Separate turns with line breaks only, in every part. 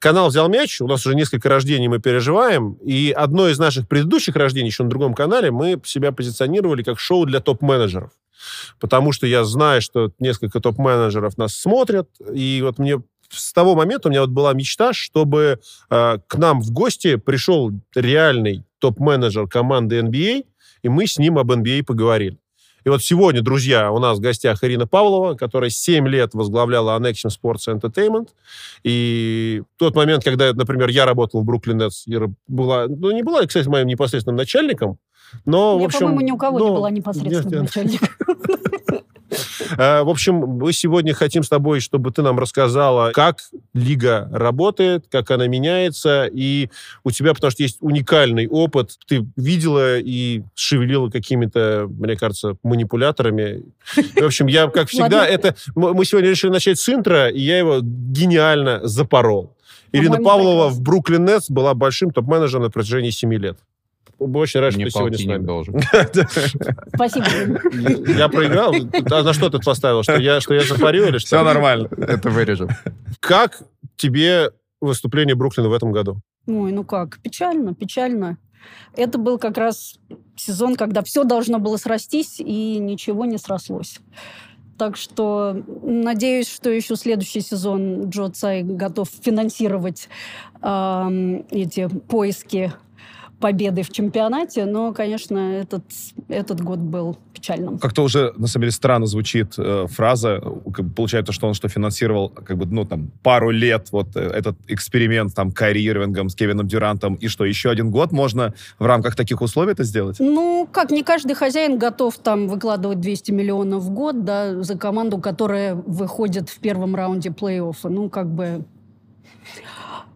канал взял мяч, у нас уже несколько рождений мы переживаем, и одно из наших предыдущих рождений еще на другом канале мы себя позиционировали как шоу для топ-менеджеров. Потому что я знаю, что несколько топ-менеджеров нас смотрят, и вот мне с того момента у меня вот была мечта, чтобы э, к нам в гости пришел реальный топ-менеджер команды NBA, и мы с ним об NBA поговорили. И вот сегодня, друзья, у нас в гостях Ирина Павлова, которая 7 лет возглавляла Annexion Sports Entertainment. И тот момент, когда, например, я работал в Бруклин Нетс, Ира была, ну, не была, кстати, моим непосредственным начальником, но,
Я,
в общем...
по-моему, ни у кого
ну,
не была непосредственным
нет, нет.
начальником.
Э, В общем, мы сегодня хотим с тобой, чтобы ты нам рассказала, как лига работает, как она меняется, и у тебя, потому что есть уникальный опыт, ты видела и шевелила какими-то, мне кажется, манипуляторами. В общем, я, как всегда, это... Мы сегодня решили начать с интро, и я его гениально запорол. Ирина Павлова в Бруклин Нетс была большим топ-менеджером на протяжении 7 лет. Очень рад, что ты сегодня с нами.
должен.
Спасибо.
Я проиграл? А на что ты поставил? Что я, что я запарю или что?
Все нормально. Это вырежем.
Как тебе выступление Бруклина в этом году?
Ой, ну как, печально, печально. Это был как раз сезон, когда все должно было срастись, и ничего не срослось. Так что надеюсь, что еще следующий сезон Джо Цай готов финансировать ам, эти поиски победы в чемпионате, но, конечно, этот, этот год был печальным.
Как-то уже, на самом деле, странно звучит э, фраза. Получается, что он что финансировал, как бы, ну, там, пару лет вот э, этот эксперимент там Кайри Ирвингом с Кевином Дюрантом, и что, еще один год можно в рамках таких условий это сделать?
Ну, как не каждый хозяин готов там выкладывать 200 миллионов в год, да, за команду, которая выходит в первом раунде плей-оффа. Ну, как бы...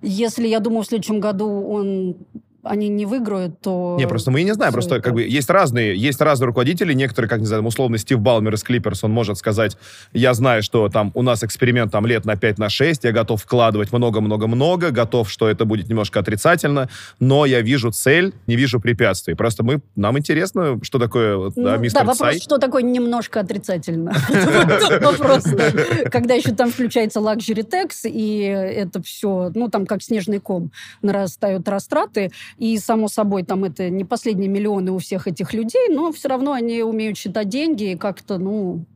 Если, я думаю, в следующем году он они не выиграют, то...
Не, просто мы и не знаем, просто
это-
как бы есть разные, есть разные руководители, некоторые, как, не знаю, условно Стив Балмер из Клиперс, он может сказать, я знаю, что там у нас эксперимент там лет на 5, на 6, я готов вкладывать много-много-много, готов, что это будет немножко отрицательно, но я вижу цель, не вижу препятствий. Просто мы, нам интересно, что такое вот, да,
Ну,
мистер
да, вопрос,
Цай.
что такое немножко отрицательно. Вопрос, да. Когда еще там включается лакжери текс, и это все, ну, там как снежный ком, нарастают растраты, и, само собой, там это не последние миллионы у всех этих людей, но все равно они умеют считать деньги, и как-то, ну,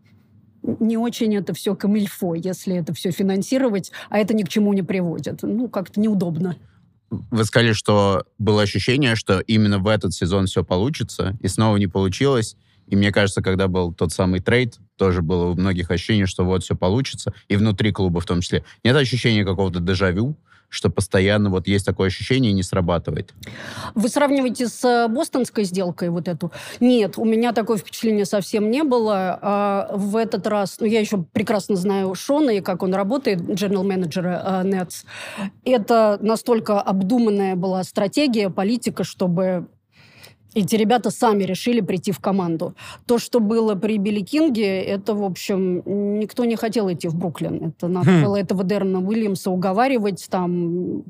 не очень это все камильфо, если это все финансировать, а это ни к чему не приводит. Ну, как-то неудобно.
Вы сказали, что было ощущение, что именно в этот сезон все получится, и снова не получилось. И мне кажется, когда был тот самый трейд, тоже было у многих ощущение, что вот все получится, и внутри клуба в том числе. Нет ощущения какого-то дежавю, что постоянно вот есть такое ощущение и не срабатывает.
Вы сравниваете с э, бостонской сделкой вот эту? Нет, у меня такое впечатление совсем не было. А в этот раз, ну, я еще прекрасно знаю Шона и как он работает, general менеджера Nets. Это настолько обдуманная была стратегия, политика, чтобы эти ребята сами решили прийти в команду. То, что было при Билли Кинге, это, в общем, никто не хотел идти в Бруклин. Это надо
Хм.
было этого Дэрона Уильямса уговаривать, там,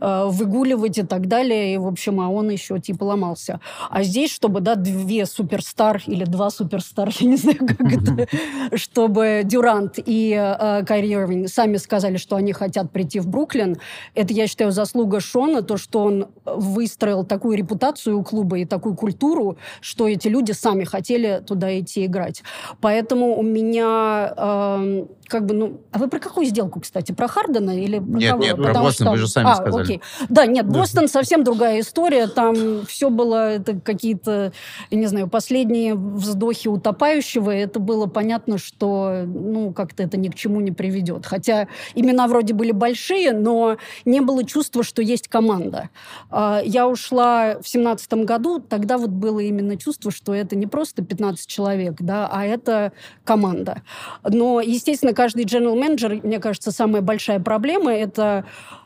э, выгуливать и так далее. И, в общем, а он еще типа ломался. А здесь, чтобы, да, две суперстар или два суперстар, я не знаю, как это, чтобы Дюрант и э, Кайри Ирвинг сами сказали, что они хотят прийти в Бруклин, это, я считаю, заслуга Шона, то, что он выстроил такую репутацию у клуба и такую культуру, что эти люди сами хотели туда идти играть. Поэтому у меня эм, как бы, ну... А вы про какую сделку, кстати? Про Хардена или про
Нет,
кого?
нет, про Бостон,
что
вы же сами
А,
сказали.
окей. Да, нет, Бостон совсем другая история. Там все было это какие-то, я не знаю, последние вздохи утопающего. и Это было понятно, что ну как-то это ни к чему не приведет. Хотя имена вроде были большие, но не было чувства, что есть команда. А, Я ушла в семнадцатом году, тогда вот было именно чувство, что это не просто 15 человек, да, а это команда. Но, естественно, каждый general менеджер, мне кажется, самая большая проблема это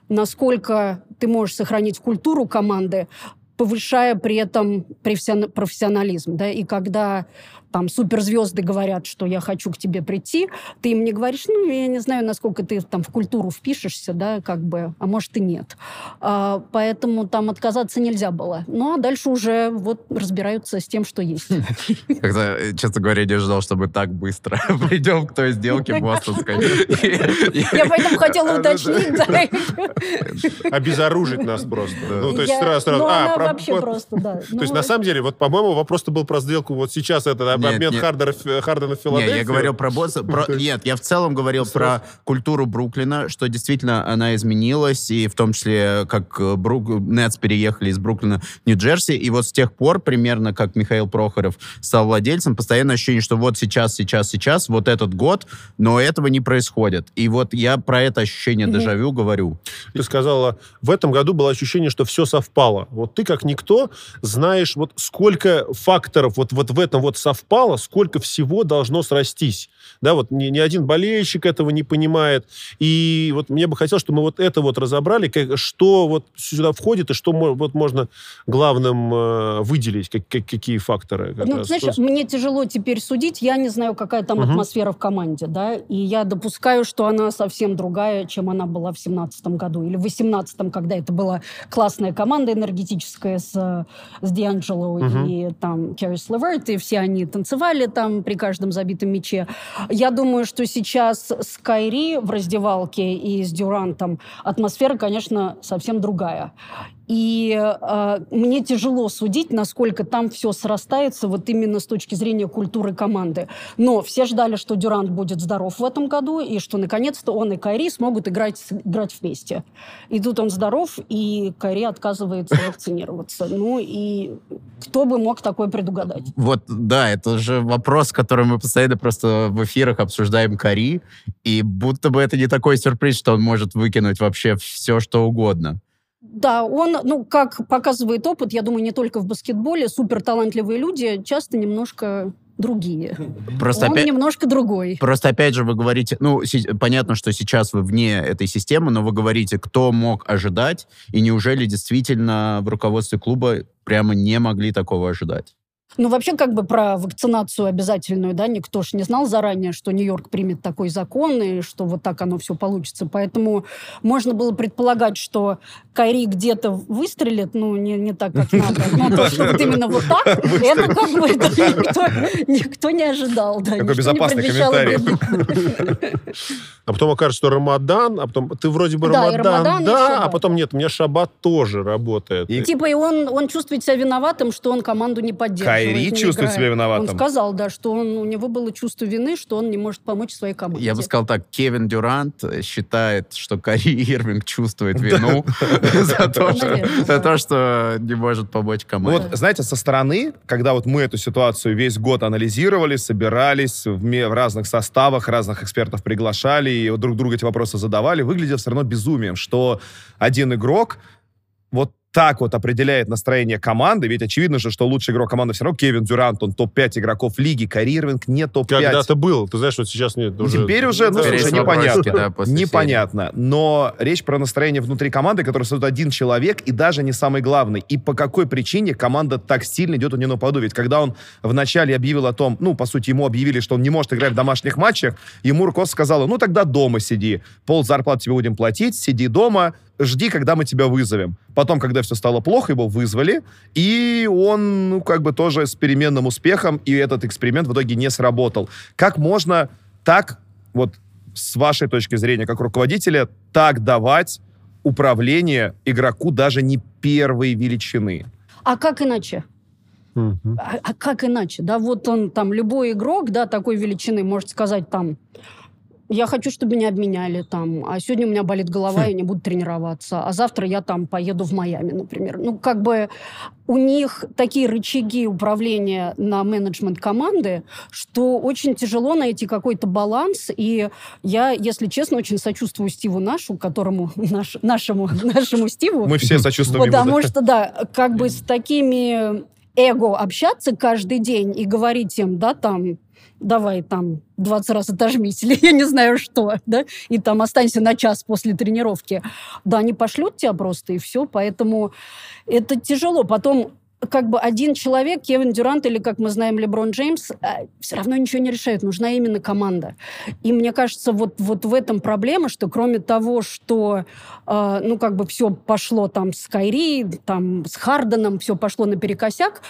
насколько ты можешь сохранить культуру команды, повышая при этом профессион- профессионализм. Да? И когда там суперзвезды говорят, что я хочу к тебе прийти, ты им не говоришь, ну, я не знаю, насколько ты там в культуру впишешься, да, как бы, а может и нет. А, поэтому там отказаться нельзя было. Ну, а дальше уже вот разбираются с тем, что есть.
Когда, э, честно говоря, не ожидал, что мы так быстро придем к той сделке бостонской.
Я поэтому хотела уточнить, да.
Обезоружить нас просто. Ну, то есть сразу, сразу.
ну,
а,
вообще просто, да.
То есть,
Ну,
на самом деле, вот, по-моему, вопрос-то был про сделку вот сейчас, это
Нет,
обмен
нет.
Хардера Хардена в Филадельфию.
я говорил про босса. про- Нет, я в целом говорил про культуру Бруклина, что действительно она изменилась, и в том числе, как э, Брук... Нетс переехали из Бруклина в Нью-Джерси, и вот с тех пор, примерно как Михаил Прохоров стал владельцем, постоянное ощущение, что вот сейчас, сейчас, сейчас, вот этот год, но этого не происходит. И вот я про это ощущение дежавю говорю.
Ты сказала, в этом году было ощущение, что все совпало. Вот ты, как никто, знаешь, вот сколько факторов вот, вот в этом вот совпало, сколько всего должно срастись. Да, вот ни, ни один болельщик этого не понимает. И вот мне бы хотелось, чтобы мы вот это вот разобрали, как, что вот сюда входит и что вот можно главным э, выделить, как, как- какие факторы. как
Ну,
раз.
знаешь,
Просто-
мне тяжело теперь судить. Я не знаю, какая там
Мгм.
атмосфера в команде, да, и я допускаю, что она совсем другая, чем она была в семнадцатом году или в восемнадцатом, когда это была классная команда энергетическая с, э, с Дианджело
Мгм.
и там Керрис Леверт, и все они танцевали там при каждом забитом мяче. Я думаю, что сейчас с Кайри в раздевалке и с Дюрантом атмосфера, конечно, совсем другая. И э, мне тяжело судить, насколько там все срастается вот именно с точки зрения культуры команды. Но все ждали, что Дюрант будет здоров в этом году, и что наконец-то он и Кайри смогут играть, играть вместе. И тут он здоров, и Кайри отказывается вакцинироваться. Ну и кто бы мог такое предугадать?
Вот, да, это же вопрос, который мы постоянно просто в эфирах обсуждаем Кари, и будто бы это не такой сюрприз, что он может выкинуть вообще все, что угодно.
Да, он, ну, как показывает опыт, я думаю, не только в баскетболе, суперталантливые люди часто немножко другие.
Просто
он
опять...
немножко другой.
Просто опять же вы говорите, ну, си- понятно, что сейчас вы вне этой системы, но вы говорите, кто мог ожидать, и неужели действительно в руководстве клуба прямо не могли такого ожидать?
Ну, вообще, как бы про вакцинацию обязательную, да, никто ж не знал заранее, что Нью-Йорк примет такой закон, и что вот так оно все получится. Поэтому можно было предполагать, что Кайри где-то выстрелит, ну, не, не так, как надо. Но то, что вот именно вот так, это как бы никто, никто не ожидал. Да,
Какой безопасный комментарий.
А потом окажется, что Рамадан, а потом ты вроде бы
Да,
Рамадан, да, а потом нет, у меня Шаббат тоже работает.
И-
Типа, и он, он чувствует себя виноватым, что он команду не поддерживает.
Кайри
не
чувствует
играет.
себя виноватым?
Он сказал, да, что он, у него было чувство вины, что он не может помочь своей команде.
Я бы сказал так, Кевин Дюрант считает, что Кари Ирвинг чувствует вину за то, что-
Наверное,
за
да.
то, что не может помочь команде.
Вот, знаете, со стороны, когда вот мы эту ситуацию весь год анализировали, собирались в, в разных составах, разных экспертов приглашали и друг другу эти вопросы задавали, выглядело все равно безумием, что один игрок вот так вот определяет настроение команды, ведь очевидно же, что лучший игрок команды все равно Кевин Дюрант, он топ-5 игроков лиги, Кари Ирвинг не топ-5.
Когда-то был, ты знаешь, вот сейчас нет. уже-
Теперь уже, ну,
Да,
слушай, непонятно.
да,
Непонятно. Но речь про настроение внутри команды, которое создает один человек, и даже не самый главный. И по какой причине команда так сильно идет у него на поводу. Ведь когда он вначале объявил о том, ну, по сути, ему объявили, что он не может играть в домашних матчах, ему руководство сказала, ну, тогда дома сиди. Пол зарплаты тебе будем платить, сиди дома, жди, когда мы тебя вызовем. Потом, когда все стало плохо, его вызвали, и он, ну, как бы тоже с переменным успехом, и этот эксперимент в итоге не сработал. Как можно так, вот с вашей точки зрения, как руководителя, так давать управление игроку даже не первой величины?
А как иначе?
Мгм.
А, а как иначе? Да, вот он там, любой игрок, да, такой величины может сказать там, я хочу, чтобы меня обменяли там, а сегодня у меня болит голова, я не буду тренироваться, а завтра я там поеду в Майами, например. Ну, как бы у них такие рычаги управления на менеджмент команды, что очень тяжело найти какой-то баланс, и я, если честно, очень сочувствую Стиву Нашу, которому, наш, нашему, нашему Стиву,
Мы все сочувствуем ему,
Потому
да.
что, да, как бы с такими эго общаться каждый день и говорить им, да, там, давай там 20 раз отожмись, или я не знаю что, да, и там останься на час после тренировки. Да, они пошлют тебя просто, и все, поэтому это тяжело. Потом как бы один человек, Кевин Дюрант или, как мы знаем, Леброн Джеймс, э, все равно ничего не решают. Нужна именно команда. И мне кажется, вот, вот в этом проблема, что кроме того, что, э, ну, как бы все пошло там с Кайри, там с Харденом, все пошло наперекосяк,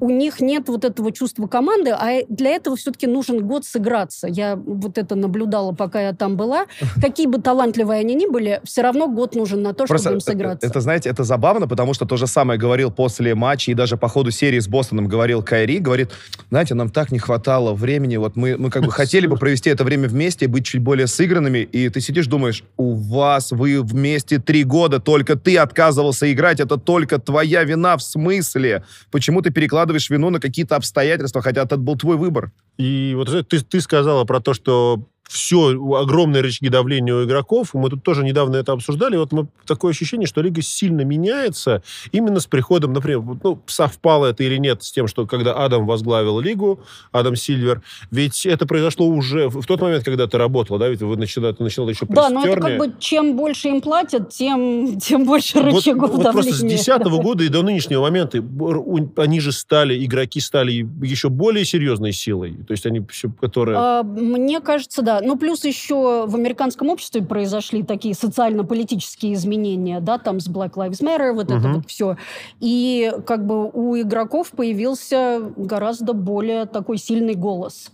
у них нет вот этого чувства команды, а для этого все-таки нужен год сыграться. Я вот это наблюдала, пока я там была. Какие бы талантливые они ни были, все равно год нужен на то,
Просто
чтобы им
это-
сыграться.
Это, знаете, это забавно, потому что то же самое говорил после матча и даже по ходу серии с Бостоном говорил Кайри, говорит, знаете, нам так не хватало времени, вот мы, мы как бы хотели бы провести это время вместе и быть чуть более сыгранными, и ты сидишь, думаешь, у вас, вы вместе три года, только ты отказывался играть, это только твоя вина в смысле? Почему ты перекладываешь вину на какие-то обстоятельства, хотя это был твой выбор?
И вот ты, ты сказала про то, что все, огромные рычаги давления у игроков. Мы тут тоже недавно это обсуждали. Вот мы, такое ощущение, что лига сильно меняется именно с приходом, например, ну, совпало это или нет с тем, что когда Адам возглавил лигу, Адам Сильвер, ведь это произошло уже в, тот момент, когда ты работала, да, ведь вы начинали, ты начинала еще
Да, но это как бы чем больше им платят, тем, тем больше
Вот-
рычагов
вот просто с
давления.
10 года и до нынешнего момента они же стали, игроки стали еще более серьезной силой. То есть они все, которые...
А, Мне кажется, да. Ну, плюс еще в американском обществе произошли такие социально-политические изменения, да, там с Black Lives Matter, вот это
Мгм.
вот все. И как бы у игроков появился гораздо более такой сильный голос.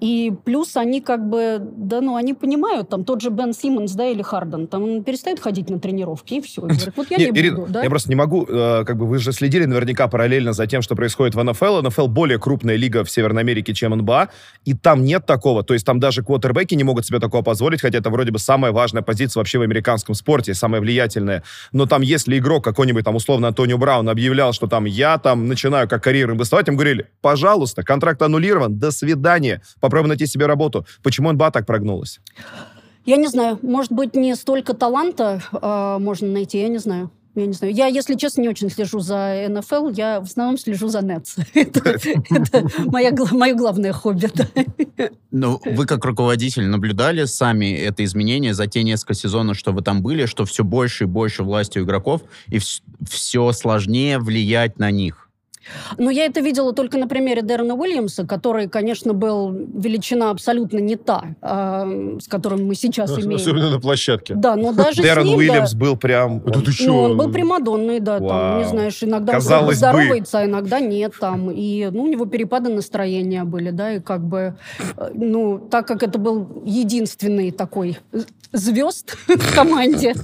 И плюс они как бы, да, ну, они понимают, там, тот же Бен Симмонс, да, или Харден, там, он перестает ходить на тренировки, и все. Говорит, вот я не,
Не, Ирина,
буду, да.
я просто не могу, э, как бы вы же следили наверняка параллельно за тем, что происходит в НФЛ. НФЛ более крупная лига в Северной Америке, чем НБА, и там нет такого. То есть там даже квотербеки не могут себе такого позволить, хотя это вроде бы самая важная позиция вообще в американском спорте, самая влиятельная. Но там, если игрок какой-нибудь, там, условно, Антонио Браун объявлял, что там я там начинаю как карьеру бастовать, им говорили, пожалуйста, контракт аннулирован, до свидания, попробуй найти себе работу. Почему НБА так прогнулась?
Я не знаю, может быть, не столько таланта а, можно найти, я не знаю. Я не знаю. Я, если честно, не очень слежу за НФЛ. Я в основном слежу за Нетс. Это мое главное хобби.
Ну, вы как руководитель наблюдали сами это изменение за те несколько сезонов, что вы там были, что все больше и больше власти у игроков, и все сложнее влиять на них.
Но я это видела только на примере Дэрона Уильямса, который, конечно, был величина абсолютно не та, а, с которой мы сейчас имеем.
Особенно на площадке.
Да, но даже
Дэрон
с ним, да,
Уильямс был прям...
Это ты
Ну,
чё?
он был примадонный, да, там, не знаешь, иногда он
Казалось бы.
здоровается, а иногда нет, там, и, ну, у него перепады настроения были, да, и как бы, э, ну, так как это был единственный такой з- звезд в команде,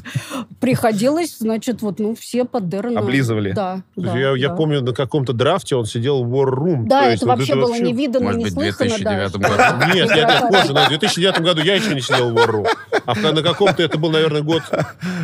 приходилось, значит, вот, ну, все под Дэрона.
Облизывали.
Да, да,
я, я
да.
помню, на каком-то драфте он сидел в War Room.
Да,
То
это вообще было
вообще-
невиданно,
Может быть, в
неслыханно, да.
2009 году.
Нет, нет, нет, позже. но В 2009 году я еще не сидел в War Room. А в- на каком-то это был, наверное, год,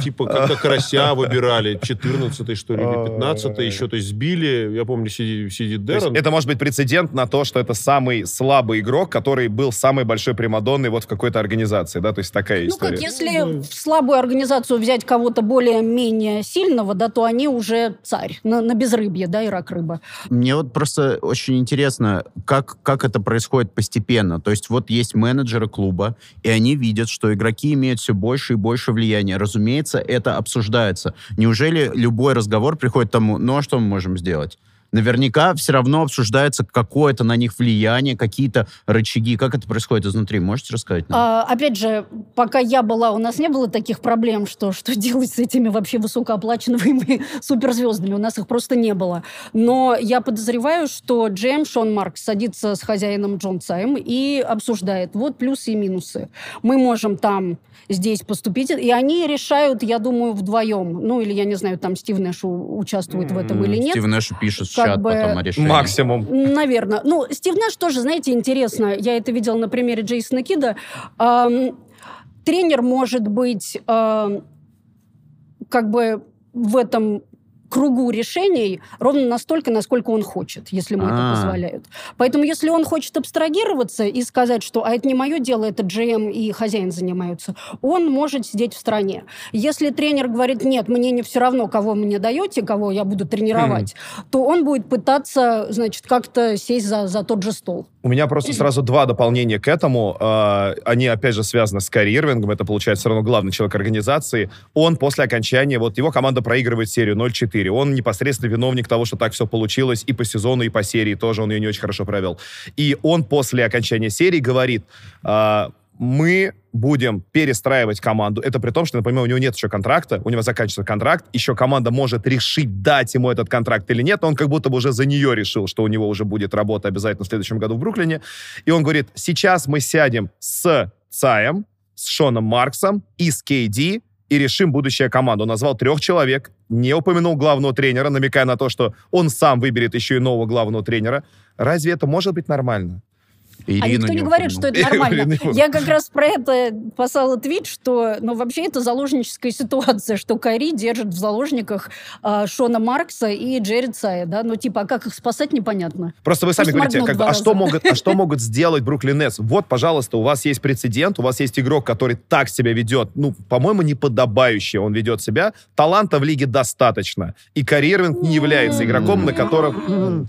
типа, когда Карася выбирали, 14 что ли, или 15 еще, то есть сбили, я помню, сидит, сидит Дэрон.
это может быть прецедент на то, что это самый слабый игрок, который был самой большой примадонной вот в какой-то организации, да, то есть такая
Ну
история.
если в слабую организацию взять кого-то более-менее сильного, да, то они уже царь на, на безрыбье, да, и рак рыба.
Мне вот просто очень интересно, как, как это происходит постепенно. То есть вот есть менеджеры клуба, и они видят, что игроки имеют все больше и больше влияния. Разумеется, это обсуждается. Неужели любой разговор приходит к тому, ну а что мы можем сделать? Наверняка все равно обсуждается какое-то на них влияние, какие-то рычаги. Как это происходит изнутри? Можете рассказать нам?
А, опять же, пока я была, у нас не было таких проблем, что, что делать с этими вообще высокооплачиваемыми суперзвездами. У нас их просто не было. Но я подозреваю, что Джейм Шон Маркс садится с хозяином Джон Цайм и обсуждает вот плюсы и минусы. Мы можем там, здесь поступить. И они решают, я думаю, вдвоем. Ну, или, я не знаю, там Стив Нэш участвует в этом или нет.
Стив Нэш пишет
как бы
потом о решении.
Максимум.
Наверное. Ну, Стив Нэш тоже, знаете, интересно. Я это видела на примере Джейсона Кида. Ам, тренер может быть ам, как бы в этом кругу решений ровно настолько, насколько он хочет, если ему это
А.
позволяют. Поэтому, если он хочет абстрагироваться и сказать, что «а это не мое дело, это GM и хозяин занимаются», он может сидеть в стороне. Если тренер говорит «нет, мне не все равно, кого мне даете, кого я буду тренировать», то он будет пытаться, значит, как-то сесть за, за тот же стол.
У меня просто сразу два дополнения к этому. А, Они, опять же, связаны с Ирвингом. Это, получается, все равно главный человек организации. Он после окончания... Вот его команда проигрывает серию 0-4. Он непосредственно виновник того, что так все получилось и по сезону, и по серии тоже. Он ее не очень хорошо провел. И он после окончания серии говорит... мы будем перестраивать команду. Это при том, что, например, у него нет еще контракта, у него заканчивается контракт, еще команда может решить, дать ему этот контракт или нет, но он как будто бы уже за нее решил, что у него уже будет работа обязательно в следующем году в Бруклине. И он говорит, сейчас мы сядем с Цаем, с Шоном Марксом и с KD, и решим будущее команду. Он назвал трех человек, не упомянул главного тренера, намекая на то, что он сам выберет еще и нового главного тренера. Разве это может быть нормально?
А
Ирину
никто не говорит, что это нормально.
Буду.
Я как раз про это послала твит, что, ну, вообще это заложническая ситуация, что Кайри держит в заложниках а, Шона Маркса и Джерри Цая, да? Ну, типа, а как их спасать, непонятно.
Просто вы сами
Пусть
говорите, как бы, а, что могут, а что могут сделать Бруклин Нетс? Вот, пожалуйста, у вас есть прецедент, у вас есть игрок, который так себя ведет, ну, по-моему, неподобающе он ведет себя. Таланта в лиге достаточно. И Карри Ирвинг не является игроком, на котором...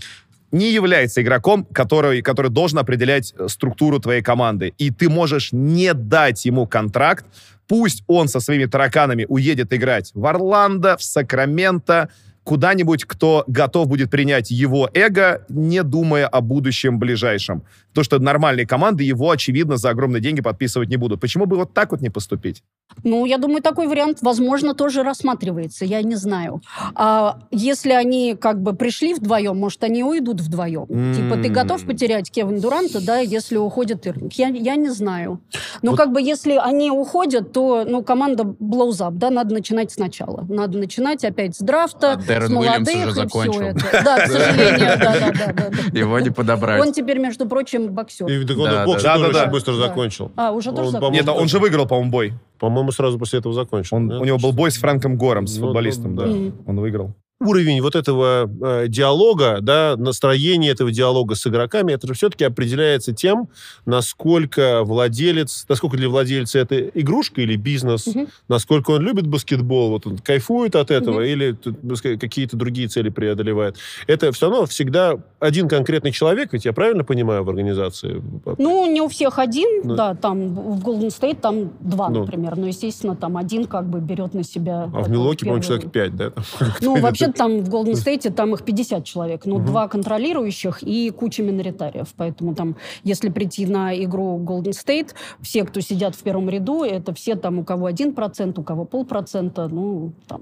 не является игроком, который, который должен определять э, структуру твоей команды. И ты можешь не дать ему контракт, пусть он со своими тараканами уедет играть в Орландо, в Сакраменто, куда-нибудь, кто готов будет принять его эго, не думая о будущем ближайшем. То, что нормальные команды его, очевидно, за огромные деньги подписывать не будут. Почему бы вот так вот не поступить?
Ну, я думаю, такой вариант, возможно, тоже рассматривается, я не знаю. А если они как бы пришли вдвоем, может, они уйдут вдвоем?
М.
Типа, ты готов потерять Кевин Дуранта, да, если уходит Ирвинг? Я, я не знаю. Но
Вот-
как бы если они уходят, то, ну, команда blows up, да, надо начинать сначала. Надо начинать опять с драфта,
А
С
Уильямс уже закончил.
Да, к сожалению, да, да, да, да, да.
Его не подобрать.
Он теперь, между прочим, боксер.
И так он
Да,
да.
очень быстро
Да.
закончил.
А, уже тоже
Он,
закончил?
Нет, он же выиграл, по-моему, бой.
По-моему, сразу после этого закончил.
Он, у него был бой с Фрэнком Гором, с
Ну,
футболистом,
ну,
да.
да.
Он выиграл.
Уровень вот этого э, диалога, да, настроение этого диалога с игроками, это же все-таки определяется тем, насколько владелец, насколько для владельца это игрушка или бизнес,
Мгм.
насколько он любит баскетбол, вот он кайфует от этого или тут, так сказать, какие-то другие цели преодолевает. Это все равно всегда один конкретный человек, ведь я правильно понимаю в организации?
Ну, не у всех один,
Ну.
да, там в Golden State там два,
Ну.
например, но, естественно, там один как бы берет на себя...
а в Милоке, по-моему, человек пять, да?
Ну, вообще там в Golden State там их 50 человек, ну,
Мгм.
два контролирующих и куча миноритариев, поэтому там, если прийти на игру Golden State, все, кто сидят в первом ряду, это все там, у кого 1%, у кого полпроцента, ну, там,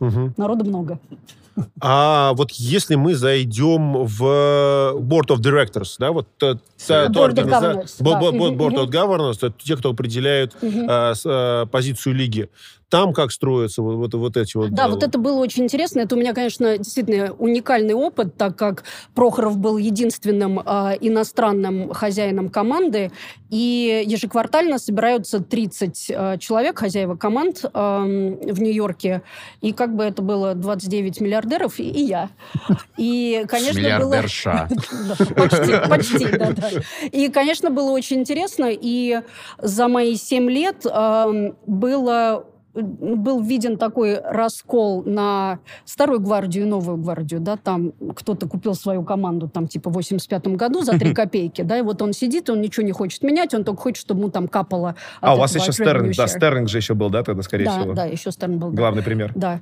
Мгм.
народу много.
А вот если мы зайдем в Board of Directors, да, вот та, та-
Board of Governors, да.
Board of те, кто определяют а, с- а, позицию лиги. Там как строятся вот, вот, вот эти вот...
Да,
э,
вот это было очень интересно. Это у меня, конечно, действительно уникальный опыт, так как Прохоров был единственным а, иностранным хозяином команды, и ежеквартально собираются 30 а, человек, хозяева команд ам, в Нью-Йорке, и как бы это было 29 миллиардеров, и, и я. И, конечно, было...
Миллиардерша.
Почти, почти, да, да. И, конечно, было очень интересно. И за мои семь лет было был виден такой раскол на старую гвардию и новую гвардию, да, там кто-то купил свою команду там типа в 85 году за 3 копейки, да, и вот он сидит, он ничего не хочет менять, он только хочет, чтобы ему там капало
А, у вас еще Стерлинг. Да. Стерлинг же еще был, да, тогда, скорее
Да,
всего?
да, еще Стерн был. да.
Главный пример.
Да.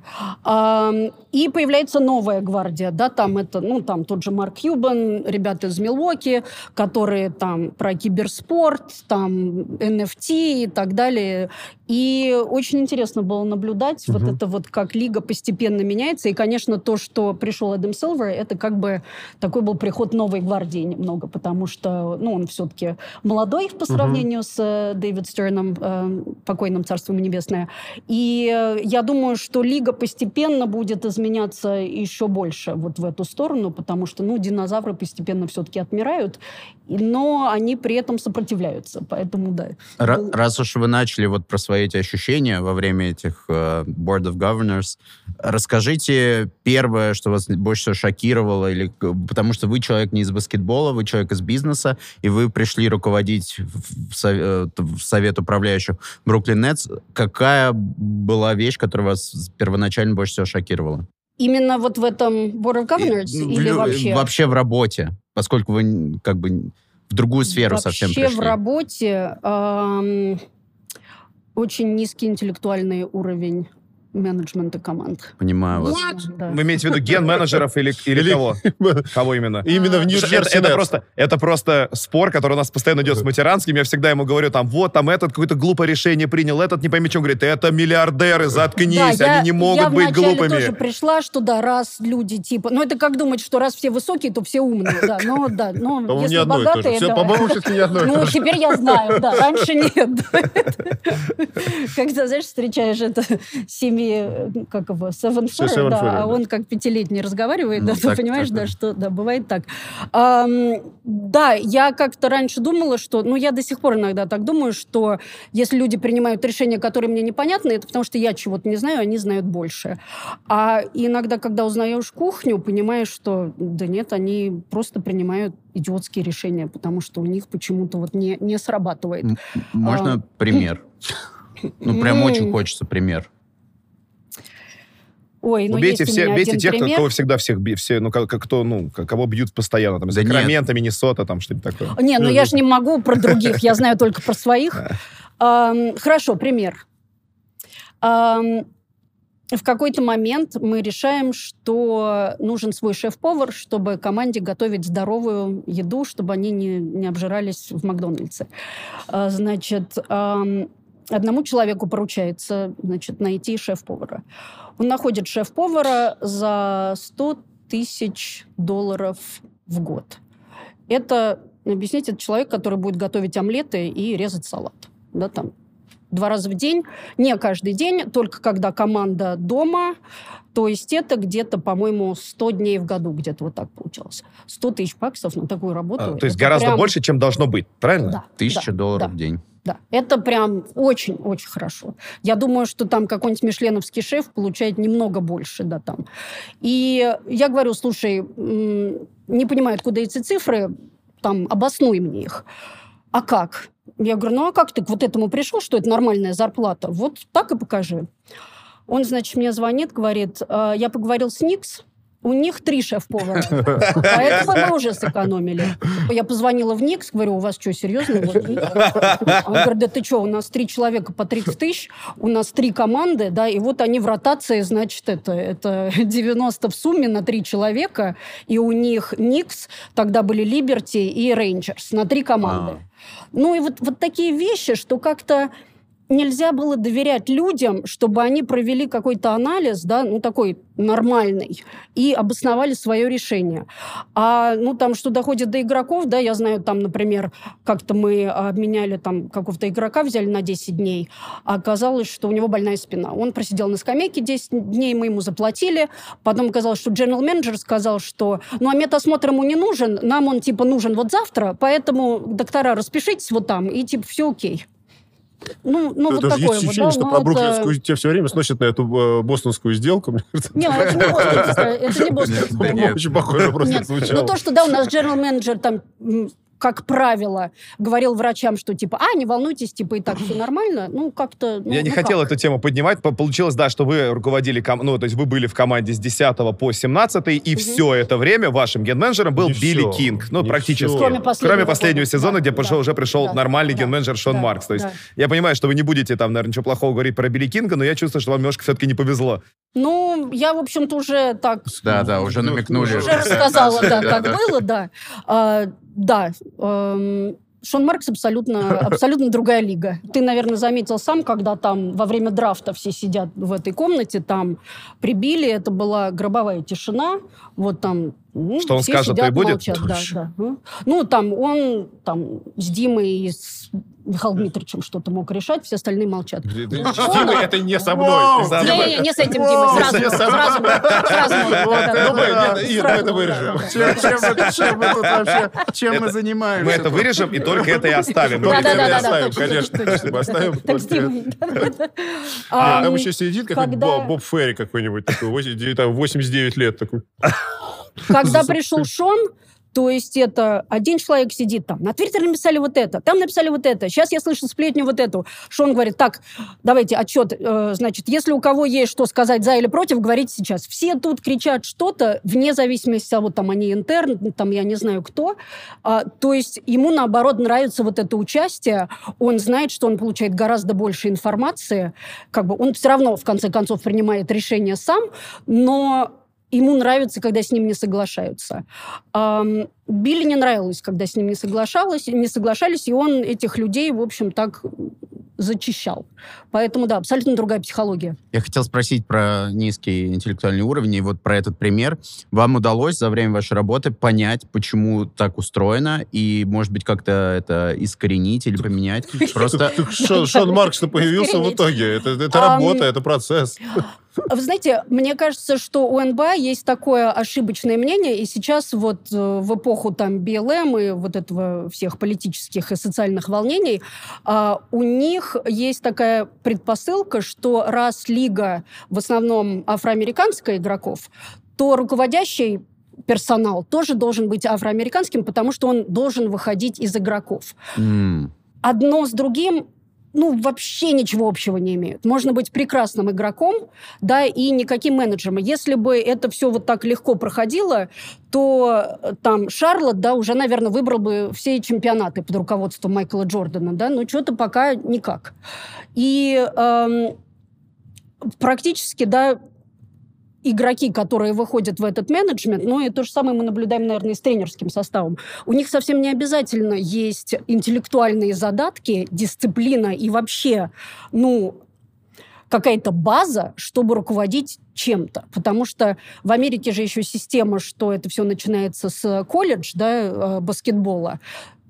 И появляется новая гвардия, да, там это, ну, там тот же Марк Кьюбан, ребята из Милуоки, которые там про киберспорт, там NFT и так далее. И очень интересно было наблюдать вот это вот, как лига постепенно меняется. И, конечно, то, что пришел Эдем Силвер, это как бы такой был приход новой гвардии немного, потому что, ну, он все-таки молодой по сравнению с э, Дэвид Стерном, э, покойным царством небесное. И э, я думаю, что лига постепенно будет изменяться еще больше вот в эту сторону, потому что, ну, динозавры постепенно все-таки отмирают, но они при этом сопротивляются, поэтому да.
Ра-
Был-
Раз уж вы начали вот про свои эти ощущения во время этих э, Board of Governors, расскажите первое, что вас больше всего шокировало, или потому что вы человек не из баскетбола, вы человек из бизнеса, и вы пришли руководить в, сов- э, в совет управляющих Бруклин Нетс. Какая была вещь, которая вас первоначально больше всего шокировала?
Именно вот в этом Board of Governors
И, ну,
или
в-
вообще?
Вообще в работе, поскольку вы как бы в другую сферу совсем
Вообще
пришли.
в работе ам, очень низкий интеллектуальный уровень менеджмента команд.
Понимаю вас.
Да.
Вы имеете в виду ген-менеджеров или, или,
Или-
кого? Кого именно?
Именно в Нью-Джерси
это, это просто, это просто спор, который у нас постоянно идет с Матеранским. Я всегда ему говорю, там, вот, там, этот какое-то глупое решение принял, этот не пойми, что. Он говорит, это миллиардеры, заткнись,
Да, я-
они не могут
я
быть глупыми.
тоже пришла, что да, раз люди типа... Ну, это как думать, что раз все высокие, то все умные, да. Ну, да, ну,
По-моему,
если
не одно и то же.
богатые,
Все, по-моему, все-таки не одно
Ну, теперь я знаю, да. Раньше нет. Когда, знаешь, встречаешь это семи, как его, Seven Furry,
Seven
да, а
да.
он как пятилетний разговаривает, да,
Ну,
ты
так-
понимаешь,
так,
да,
да.
что, да, бывает так. Ам, Да, я как-то раньше думала, что, ну, я до сих пор иногда так думаю, что если люди принимают решения, которые мне непонятны, это потому что я чего-то не знаю, они знают больше. А иногда, когда узнаешь кухню, понимаешь, что да нет, они просто принимают идиотские решения, потому что у них почему-то вот не, не срабатывает.
Можно
А.
пример? Ну, прям очень хочется пример.
Ой, ну у
все, бейте тех, кто,
пример.
кого всегда всех би- все, ну, как, как- кто, ну, кого бьют постоянно, там,
Да нет.
Сакрамента, Миннесота, там, что-нибудь такое.
Не, ну
Ну,
я же не могу про других, я знаю только про своих. Хорошо, пример. В какой-то момент мы решаем, что нужен свой шеф-повар, чтобы команде готовить здоровую еду, чтобы они не, не обжирались в Макдональдсе. А, Значит, одному человеку поручается значит, найти шеф-повара. Он находит шеф-повара за 100 тысяч долларов в год. Это, объясните, это человек, который будет готовить омлеты и резать салат. Да, там, два раза в день, не каждый день, только когда команда дома. То есть это где-то, по-моему, 100 дней в году, где-то вот так получалось. 100 тысяч баксов на такую работу.
А, то есть гораздо
прям-
больше, чем должно быть, правильно?
Да,
Тысяча
да,
долларов
да.
в день.
Да, это прям очень-очень хорошо. Я думаю, что там какой-нибудь мишленовский шеф получает немного больше, да, там. И я говорю, слушай, не понимаю, откуда эти цифры, там, обоснуй мне их. А как? Я говорю, ну а как ты к вот этому пришел, что это нормальная зарплата? Вот так и покажи. Он, значит, мне звонит, говорит, «А, я поговорил с Никс, у них три шеф-повара. Поэтому мы уже сэкономили. Я позвонила в Никс, говорю, у вас что, серьезно? Он говорит, да ты что, у нас три человека по 30 тысяч, у нас три команды, да, и вот они в ротации, значит, это, это 90 в сумме на три человека, и у них Никс, тогда были Либерти и Рейнджерс на три команды. Ну и вот, вот такие вещи, что как-то нельзя было доверять людям, чтобы они провели какой-то анализ, да, ну такой нормальный, и обосновали свое решение. А, ну там, что доходит до игроков, да, я знаю, там, например, как-то мы обменяли там какого-то игрока, взяли на 10 дней, а оказалось, что у него больная спина. Он просидел на скамейке 10 дней, мы ему заплатили, потом оказалось, что general менеджер сказал, что, ну, а медосмотр ему не нужен, нам он, типа, нужен вот завтра, поэтому, доктора, распишитесь вот там, и, типа, все окей. Ну, ну вот такое
есть
вот,
ощущение,
да,
что
ну,
про
это-
бруклинскую тебе все время сносят на эту э, бостонскую сделку. Мне кажется,
Не, это не бостонская, это не бостонская.
Нет.
Очень похоже просто
Нет,
звучало.
ну то, что, да, у нас general менеджер там, как правило, говорил врачам, что типа, а, не волнуйтесь, типа, и так все нормально, ну, как-то... ну,
Я не
ну
хотел
как?
эту тему поднимать. По- Получилось, да, что вы руководили, ком- ну, то есть вы были в команде с 10 по 17, и все это время вашим ген-менеджером был
Не
Билли
всё,
Кинг. Ну,
не
практически.
всё.
Кроме последнего
Кроме последнего сезона,
Да,
где пришел,
да,
уже пришел
да,
нормальный
да,
ген-менеджер Шон
да,
Маркс. То есть
да.
я понимаю, что вы не будете там, наверное, ничего плохого говорить про Билли Кинга, но я чувствую, что вам немножко все-таки не повезло.
Ну, я, в общем-то, уже так
Да, да, уже намекнули.
уже рассказала, да, как было, да. А, Да, эм, Шон Маркс абсолютно, абсолютно другая лига. Ты, наверное, заметил сам, когда там во время драфта все сидят в этой комнате, там прибили, это была гробовая тишина, вот там ну,
Что он
все
скажет, то и
сидят,
будет?
молчат, да, да. Ну, Ну, там он там с Димой и с Михаилом Дмитриевичем что-то мог решать, все остальные молчат.
Дима, это не со мной.
Не, не, не с этим Димой, сразу, сразу,
Ну, это вырежем.
Чем, мы- чем мы тут вообще, чем мы
Это-
занимаемся?
Мы это вырежем и только это и оставим.
Ну,
Да,
это
да,
оставим, конечно. оставим
Так с
только.
Димой.
А
А,
там еще сидит какой-нибудь Боб, Ферри какой-нибудь, такой, 80 там, 89 лет такой.
Когда пришел Шон, То есть это один человек сидит там, на Твиттере написали вот это, там написали вот это, сейчас я слышу сплетню вот эту. Что он говорит, так, давайте отчет, э, значит, если у кого есть что сказать за или против, говорите сейчас. Все тут кричат что-то, вне зависимости от, вот там, они интерн, там, я не знаю кто. А, то есть ему, наоборот, нравится вот это участие, он знает, что он получает гораздо больше информации, как бы он все равно, в конце концов, принимает решение сам, но ему нравится, когда с ним не соглашаются. Эм, Билли не нравилось, когда с ним не соглашалось, не соглашались, и он этих людей, в общем, так зачищал. Поэтому, да, абсолютно другая психология.
Я хотел спросить про низкий интеллектуальный уровень, и вот про этот пример. Вам удалось за время вашей работы понять, почему так устроено, и, может быть, как-то это искоренить или поменять? Просто...
Шон Маркс-то появился в итоге. Это работа, это процесс.
Вы знаете, мне кажется, что у НБА есть такое ошибочное мнение, и сейчас вот э, в эпоху там БЛМ и вот этого всех политических и социальных волнений, а, у них есть такая предпосылка, что раз лига в основном афроамериканская игроков, то руководящий персонал тоже должен быть афроамериканским, потому что он должен выходить из игроков. Mm. Одно с другим ну, вообще ничего общего не имеют. Можно быть прекрасным игроком, да, и никаким менеджером. Если бы это все вот так легко проходило, то э, там Шарлот, да, уже, наверное, выбрал бы все чемпионаты под руководством Майкла Джордана, да, но что-то пока никак. И эм, практически, да, игроки, которые выходят в этот менеджмент, ну и то же самое мы наблюдаем, наверное, и с тренерским составом. У них совсем не обязательно есть интеллектуальные задатки, дисциплина и вообще, ну, какая-то база, чтобы руководить чем-то. Потому что в Америке же еще система, что это все начинается с колледж, да, э, баскетбола.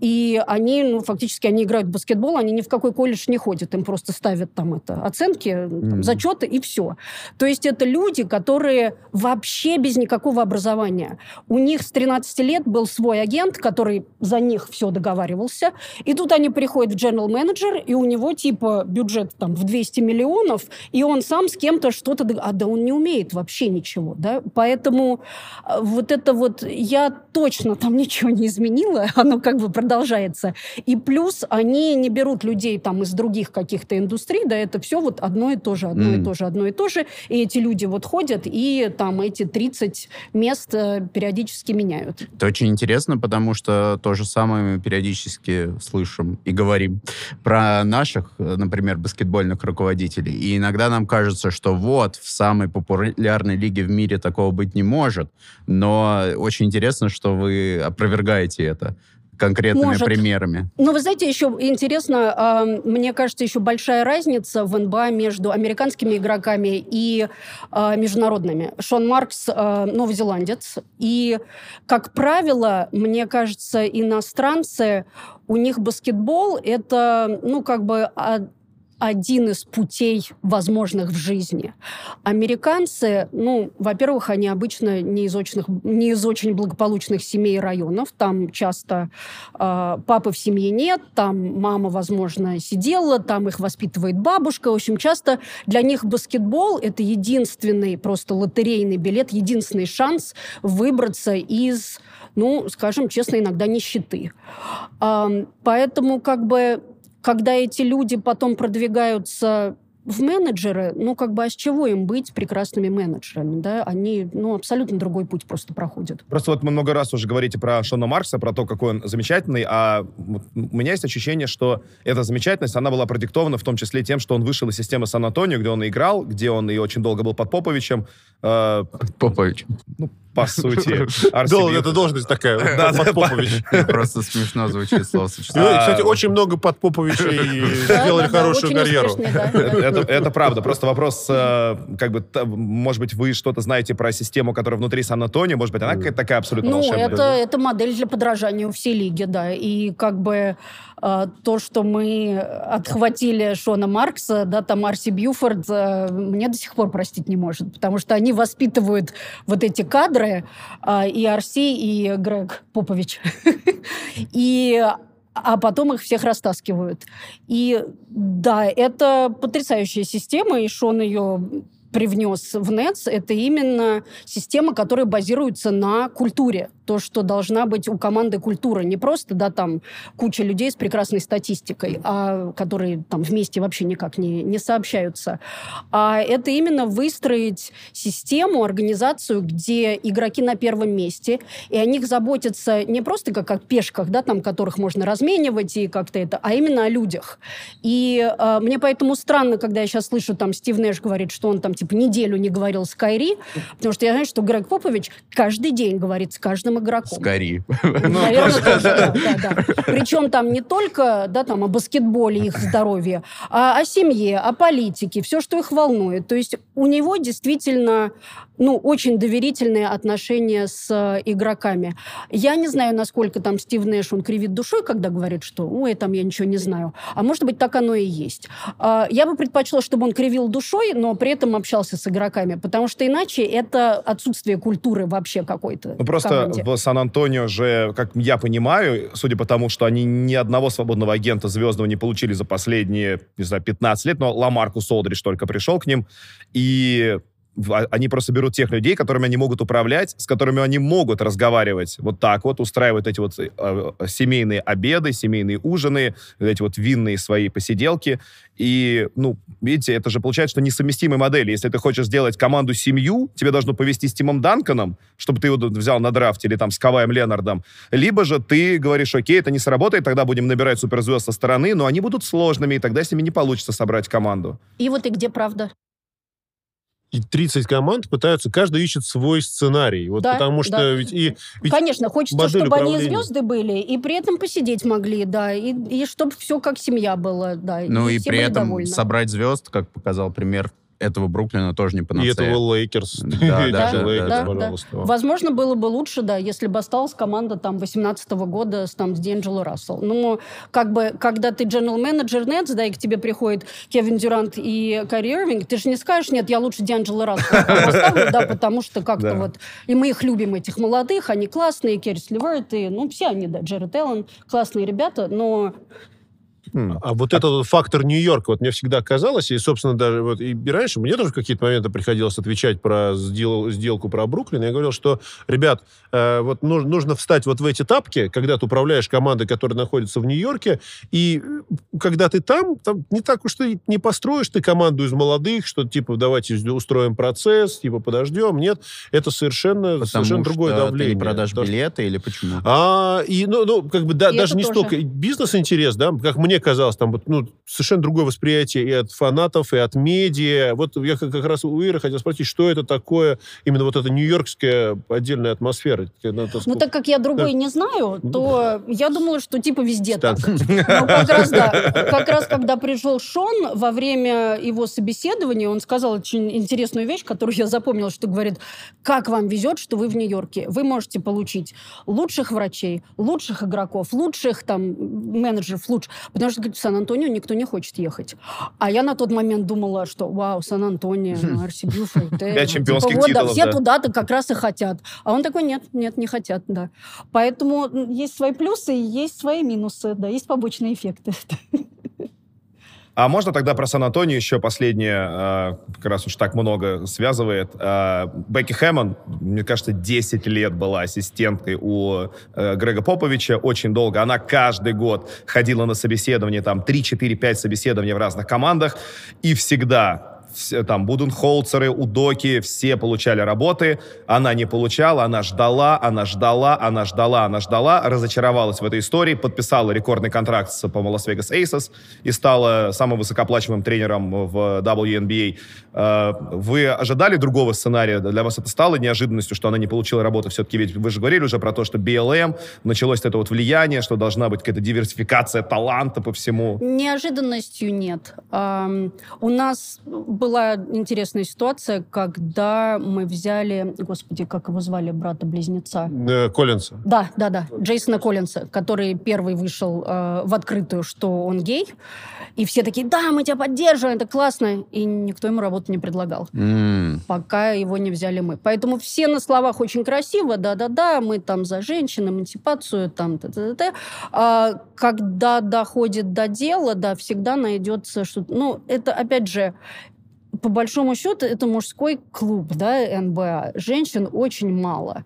И они, ну, фактически, они играют в баскетбол, они ни в какой колледж не ходят, им просто ставят там это оценки, там, зачеты и все. То есть это люди, которые вообще без никакого образования. У них с 13 лет был свой агент, который за них все договаривался, и тут они приходят в general manager, и у него типа бюджет там в 200 миллионов, и он сам с кем-то что-то... А да он не умеет вообще ничего, да? Поэтому э, вот это вот... Я точно там ничего не изменила, оно как бы продолжается продолжается. И плюс они не берут людей там из других каких-то индустрий, да, это все вот одно и то же, одно mm. и то же, одно и то же. И эти люди вот ходят и там эти 30 мест э, периодически меняют.
Это очень интересно, потому что то же самое мы периодически слышим и говорим про наших, например, баскетбольных руководителей. И иногда нам кажется, что вот в самой популярной лиге в мире такого быть не может. Но очень интересно, что вы опровергаете это конкретными Может. примерами.
Ну, вы знаете, еще интересно, э, мне кажется, еще большая разница в НБА между американскими игроками и э, международными. Шон Маркс э, новозеландец, и, как правило, мне кажется, иностранцы, у них баскетбол это, ну, как бы один из путей возможных в жизни. Американцы, ну, во-первых, они обычно не из, очень, не из очень благополучных семей и районов. Там часто э, папы в семье нет, там мама, возможно, сидела, там их воспитывает бабушка. В общем, часто для них баскетбол – это единственный просто лотерейный билет, единственный шанс выбраться из ну, скажем честно, иногда нищеты. Поэтому как бы когда эти люди потом продвигаются в менеджеры, ну, как бы, а с чего им быть прекрасными менеджерами, да? Они, ну, абсолютно другой путь просто проходят.
Просто вот мы много раз уже говорите про Шона Маркса, про то, какой он замечательный, а у меня есть ощущение, что эта замечательность, она была продиктована в том числе тем, что он вышел из системы Сан-Антонио, где он играл, где он и очень долго был под Поповичем.
Э, Попович.
Ну, по сути.
Это должность такая, Подпопович.
Просто смешно звучит слово
Кстати, очень много Подпоповичей сделали хорошую карьеру.
Это правда. Просто вопрос, э, как бы, может быть, вы что-то знаете про систему, которая внутри Сан-Антонио, может быть, она какая-то такая абсолютно
ну,
волшебная?
Ну, это модель для подражания у всей лиги, да. И как бы то, что мы отхватили Шона Маркса, да, там Арси Бьюфорд, э, мне до сих пор простить не может, потому что они воспитывают вот эти кадры, а, и Арсей, и Грег Попович. И а потом их всех растаскивают. И да, это потрясающая система, и Шон ее привнес в Nets, это именно система, которая базируется на культуре. То, что должна быть у команды культура. Не просто, да, там, куча людей с прекрасной статистикой, а, которые там вместе вообще никак не, не сообщаются. А это именно выстроить систему, организацию, где игроки на первом месте, и о них заботятся не просто как о пешках, да, там, которых можно разменивать и как-то это, а именно о людях. И э, мне поэтому странно, когда я сейчас слышу, там, Стив Нэш говорит, что он там, типа, неделю не говорил с Кайри, потому что я знаю, что Грег Попович каждый день говорит с каждым игроком. Наверное, тоже, да, да, да. Причем там не только да, там, о баскетболе, их здоровье, а о семье, о политике, все, что их волнует. То есть у него действительно ну, очень доверительные отношения с э, игроками. Я не знаю, насколько там Стив Нэш, он кривит душой, когда говорит, что ой, там я ничего не знаю. А может быть, так оно и есть. А, я бы предпочла, чтобы он кривил душой, но при этом общался с игроками, потому что иначе это отсутствие культуры вообще какой-то.
Ну, просто в, в Сан-Антонио же, как я понимаю, судя по тому, что они ни одного свободного агента звездного не получили за последние, не знаю, 15 лет, но Ламаркус Олдрич только пришел к ним, и они просто берут тех людей, которыми они могут управлять, с которыми они могут разговаривать вот так вот, устраивают эти вот э, семейные обеды, семейные ужины, эти вот винные свои посиделки. И, ну, видите, это же получается, что несовместимые модели. Если ты хочешь сделать команду семью, тебе должно повести с Тимом Данканом, чтобы ты его взял на драфте, или там с Каваем Ленардом. Либо же ты говоришь, окей, это не сработает, тогда будем набирать суперзвезд со стороны, но они будут сложными, и тогда с ними не получится собрать команду.
И вот и где правда?
И 30 команд пытаются, каждый ищет свой сценарий. Вот
Да,
потому что
да.
ведь и... ведь
Конечно, хочется, чтобы они
управления.
звезды были, и при этом посидеть могли, да, и, и чтобы все как семья было, да.
Ну и
все
при этом
довольны.
собрать звезд, как показал пример этого Бруклина, тоже не
И
панацея.
этого Лейкерс.
Да, да, да,
Лейкерс,
да, да.
пожалуйста.
Возможно, было бы лучше, да, если бы осталась команда там 18 года с, там, с D'Angelo Рассел. Ну, как бы, когда ты general менеджер Нетс, да, и к тебе приходит Кевин Дюрант и Карри Ирвинг, ты же не скажешь, нет, я лучше D'Angelo Рассела поставлю, да, потому что как-то вот... И мы их любим, этих молодых, они классные, Керрис Ливерт, и, ну, все они, да, Джеред Эллен, классные ребята, но
А вот этот вот фактор Нью-Йорка, вот мне всегда казалось, и, собственно, даже вот и раньше мне тоже в какие-то моменты приходилось отвечать про сдел- сделку про Бруклин. Я говорил, что, ребят, э, вот нужно, нужно встать вот в эти тапки, когда ты управляешь командой, которая находится в Нью-Йорке, и э, когда ты там, там не так уж ты не построишь ты команду из молодых, что типа давайте устроим процесс, типа подождем. Нет, это совершенно,
Потому
совершенно другое
что
давление.
ты не продашь
Потому
билеты или почему?
а, и, ну, ну, как бы, да,
И
даже не
тоже.
столько бизнес-интерес, да, как мне казалось, там, вот, ну, совершенно другое восприятие и от фанатов, и от медиа. Вот я как, как раз у Иры хотел спросить, что это такое, именно вот эта нью-йоркская отдельная атмосфера. Это
Ну, так как я другой
Так.
не знаю, то я думала, что типа везде так. Ну, как раз, да. Как раз, когда пришел Шон, во время его собеседования, он сказал очень интересную вещь, которую я запомнила, что говорит, как вам везет, что вы в Нью-Йорке. Вы можете получить лучших врачей, лучших игроков, лучших там менеджеров, лучше. Потому что, говорит, в Сан-Антонио никто не хочет ехать. А я на тот момент думала, что вау, Сан-Антонио, ну, Арси Бьюфорд, э,
Пять чемпионских
типа, вот, да,
титулов,
все
да.
туда-то как раз и хотят. А он такой, нет, нет, не хотят, да. Поэтому есть свои плюсы, и есть свои минусы, да, есть побочные эффекты.
А можно тогда про Сан-Антонио еще последнее, э, как раз уж так много связывает. Э, Бекки Хэммон, мне кажется, 10 лет была ассистенткой у э, Грега Поповича, очень долго. Она каждый год ходила на собеседование, там 3, 4, 5 собеседований в разных командах, и всегда все, там Буденхолцеры, Удоки, все получали работы. Она не получала, она ждала, она ждала, она ждала, она ждала, разочаровалась в этой истории, подписала рекордный контракт с, по-моему, Лас-Вегас Aces и стала самым высокооплачиваемым тренером в WNBA. Э, Вы ожидали другого сценария? Для вас это стало неожиданностью, что она не получила работу? Все-таки ведь вы же говорили уже про то, что BLM, началось это вот влияние, что должна быть какая-то диверсификация таланта по всему.
Неожиданностью нет. У нас была интересная ситуация, когда мы взяли, господи, как его звали, брата-близнеца?
Э, Коллинса.
Да, да, да, Джейсона Коллинса, который первый вышел э, в открытую, что он гей. И все такие, да, мы тебя поддерживаем, это классно. И никто ему работу не предлагал.
М,
пока его не взяли мы. Поэтому все на словах очень красиво, да-да-да, мы там за женщин, эмансипацию, там, т-т-т. А когда доходит до дела, да, всегда найдется что-то... Ну, это, опять же, по большому счету, это мужской клуб, да, НБА. Женщин очень мало.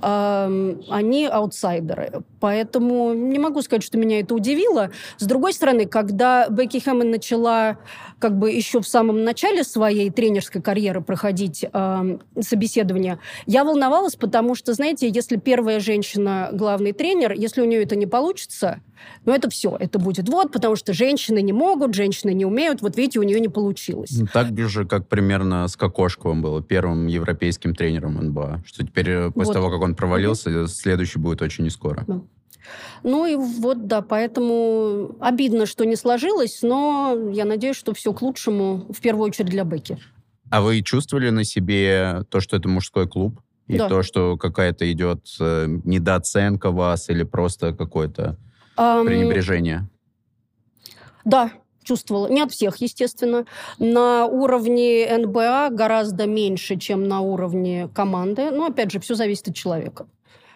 Они аутсайдеры. Поэтому не могу сказать, что меня это удивило. С другой стороны, когда Бекки Хэммон начала как бы еще в самом начале своей тренерской карьеры проходить э, собеседование, я волновалась, потому что, знаете, если первая женщина главный тренер, если у нее это не получится, ну это все, это будет вот, потому что женщины не могут, женщины не умеют, вот видите, у нее не получилось.
Ну, так же, как примерно с Кокошковым было, первым европейским тренером НБА, что теперь э, после
Вот.
того, как он провалился, следующий будет очень не скоро.
Да. Ну и вот, да, поэтому обидно, что не сложилось, но я надеюсь, что все к лучшему, в первую очередь для Бекки.
А вы чувствовали на себе то, что это мужской клуб? И
Да.
то, что какая-то идет э, недооценка вас или просто какое-то
Ам,
пренебрежение?
Да, чувствовала. Не от всех, естественно. На уровне НБА гораздо меньше, чем на уровне команды. Но, опять же, все зависит от человека.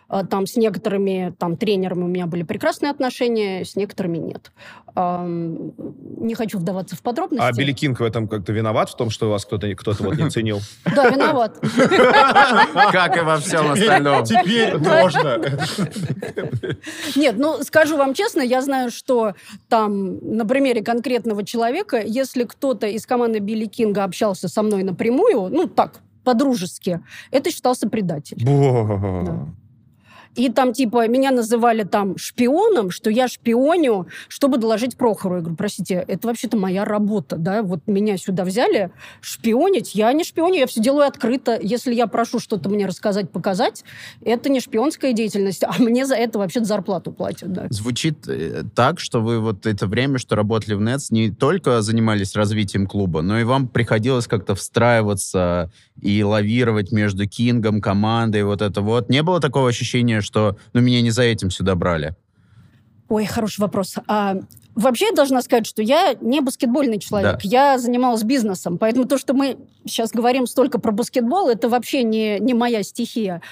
А, Там с некоторыми там, тренерами у меня были прекрасные отношения, с некоторыми нет. Не хочу вдаваться в подробности.
А Билли Кинг в этом как-то виноват, в том, что вас кто-то кто вот не ценил?
Да, виноват.
Как и во всем остальном.
Теперь можно.
Нет, ну, скажу вам честно, я знаю, что там, на примере конкретного человека, если кто-то из команды Билли Кинга общался со мной напрямую, ну, так, по-дружески, это считался предатель. Да. И там, типа, меня называли там шпионом, что я шпионю, чтобы доложить Прохору. Я говорю, простите, это вообще-то моя работа, да? Вот меня сюда взяли шпионить. Я не шпионю, я все делаю открыто. Если я прошу что-то мне рассказать, показать, это не шпионская деятельность, а мне за это вообще-то зарплату платят, да.
Звучит э, так, что вы вот это время, что работали в Нетс, не только занимались развитием клуба, но и вам приходилось как-то встраиваться и лавировать между Кингом, командой, вот это вот. Не было такого ощущения, что ну, меня не за этим сюда брали?
Ой, хороший вопрос. А, вообще, я должна сказать, что я не баскетбольный человек.
Да.
Я занималась бизнесом. Поэтому то, что мы сейчас говорим столько про баскетбол, это вообще не, не моя стихия.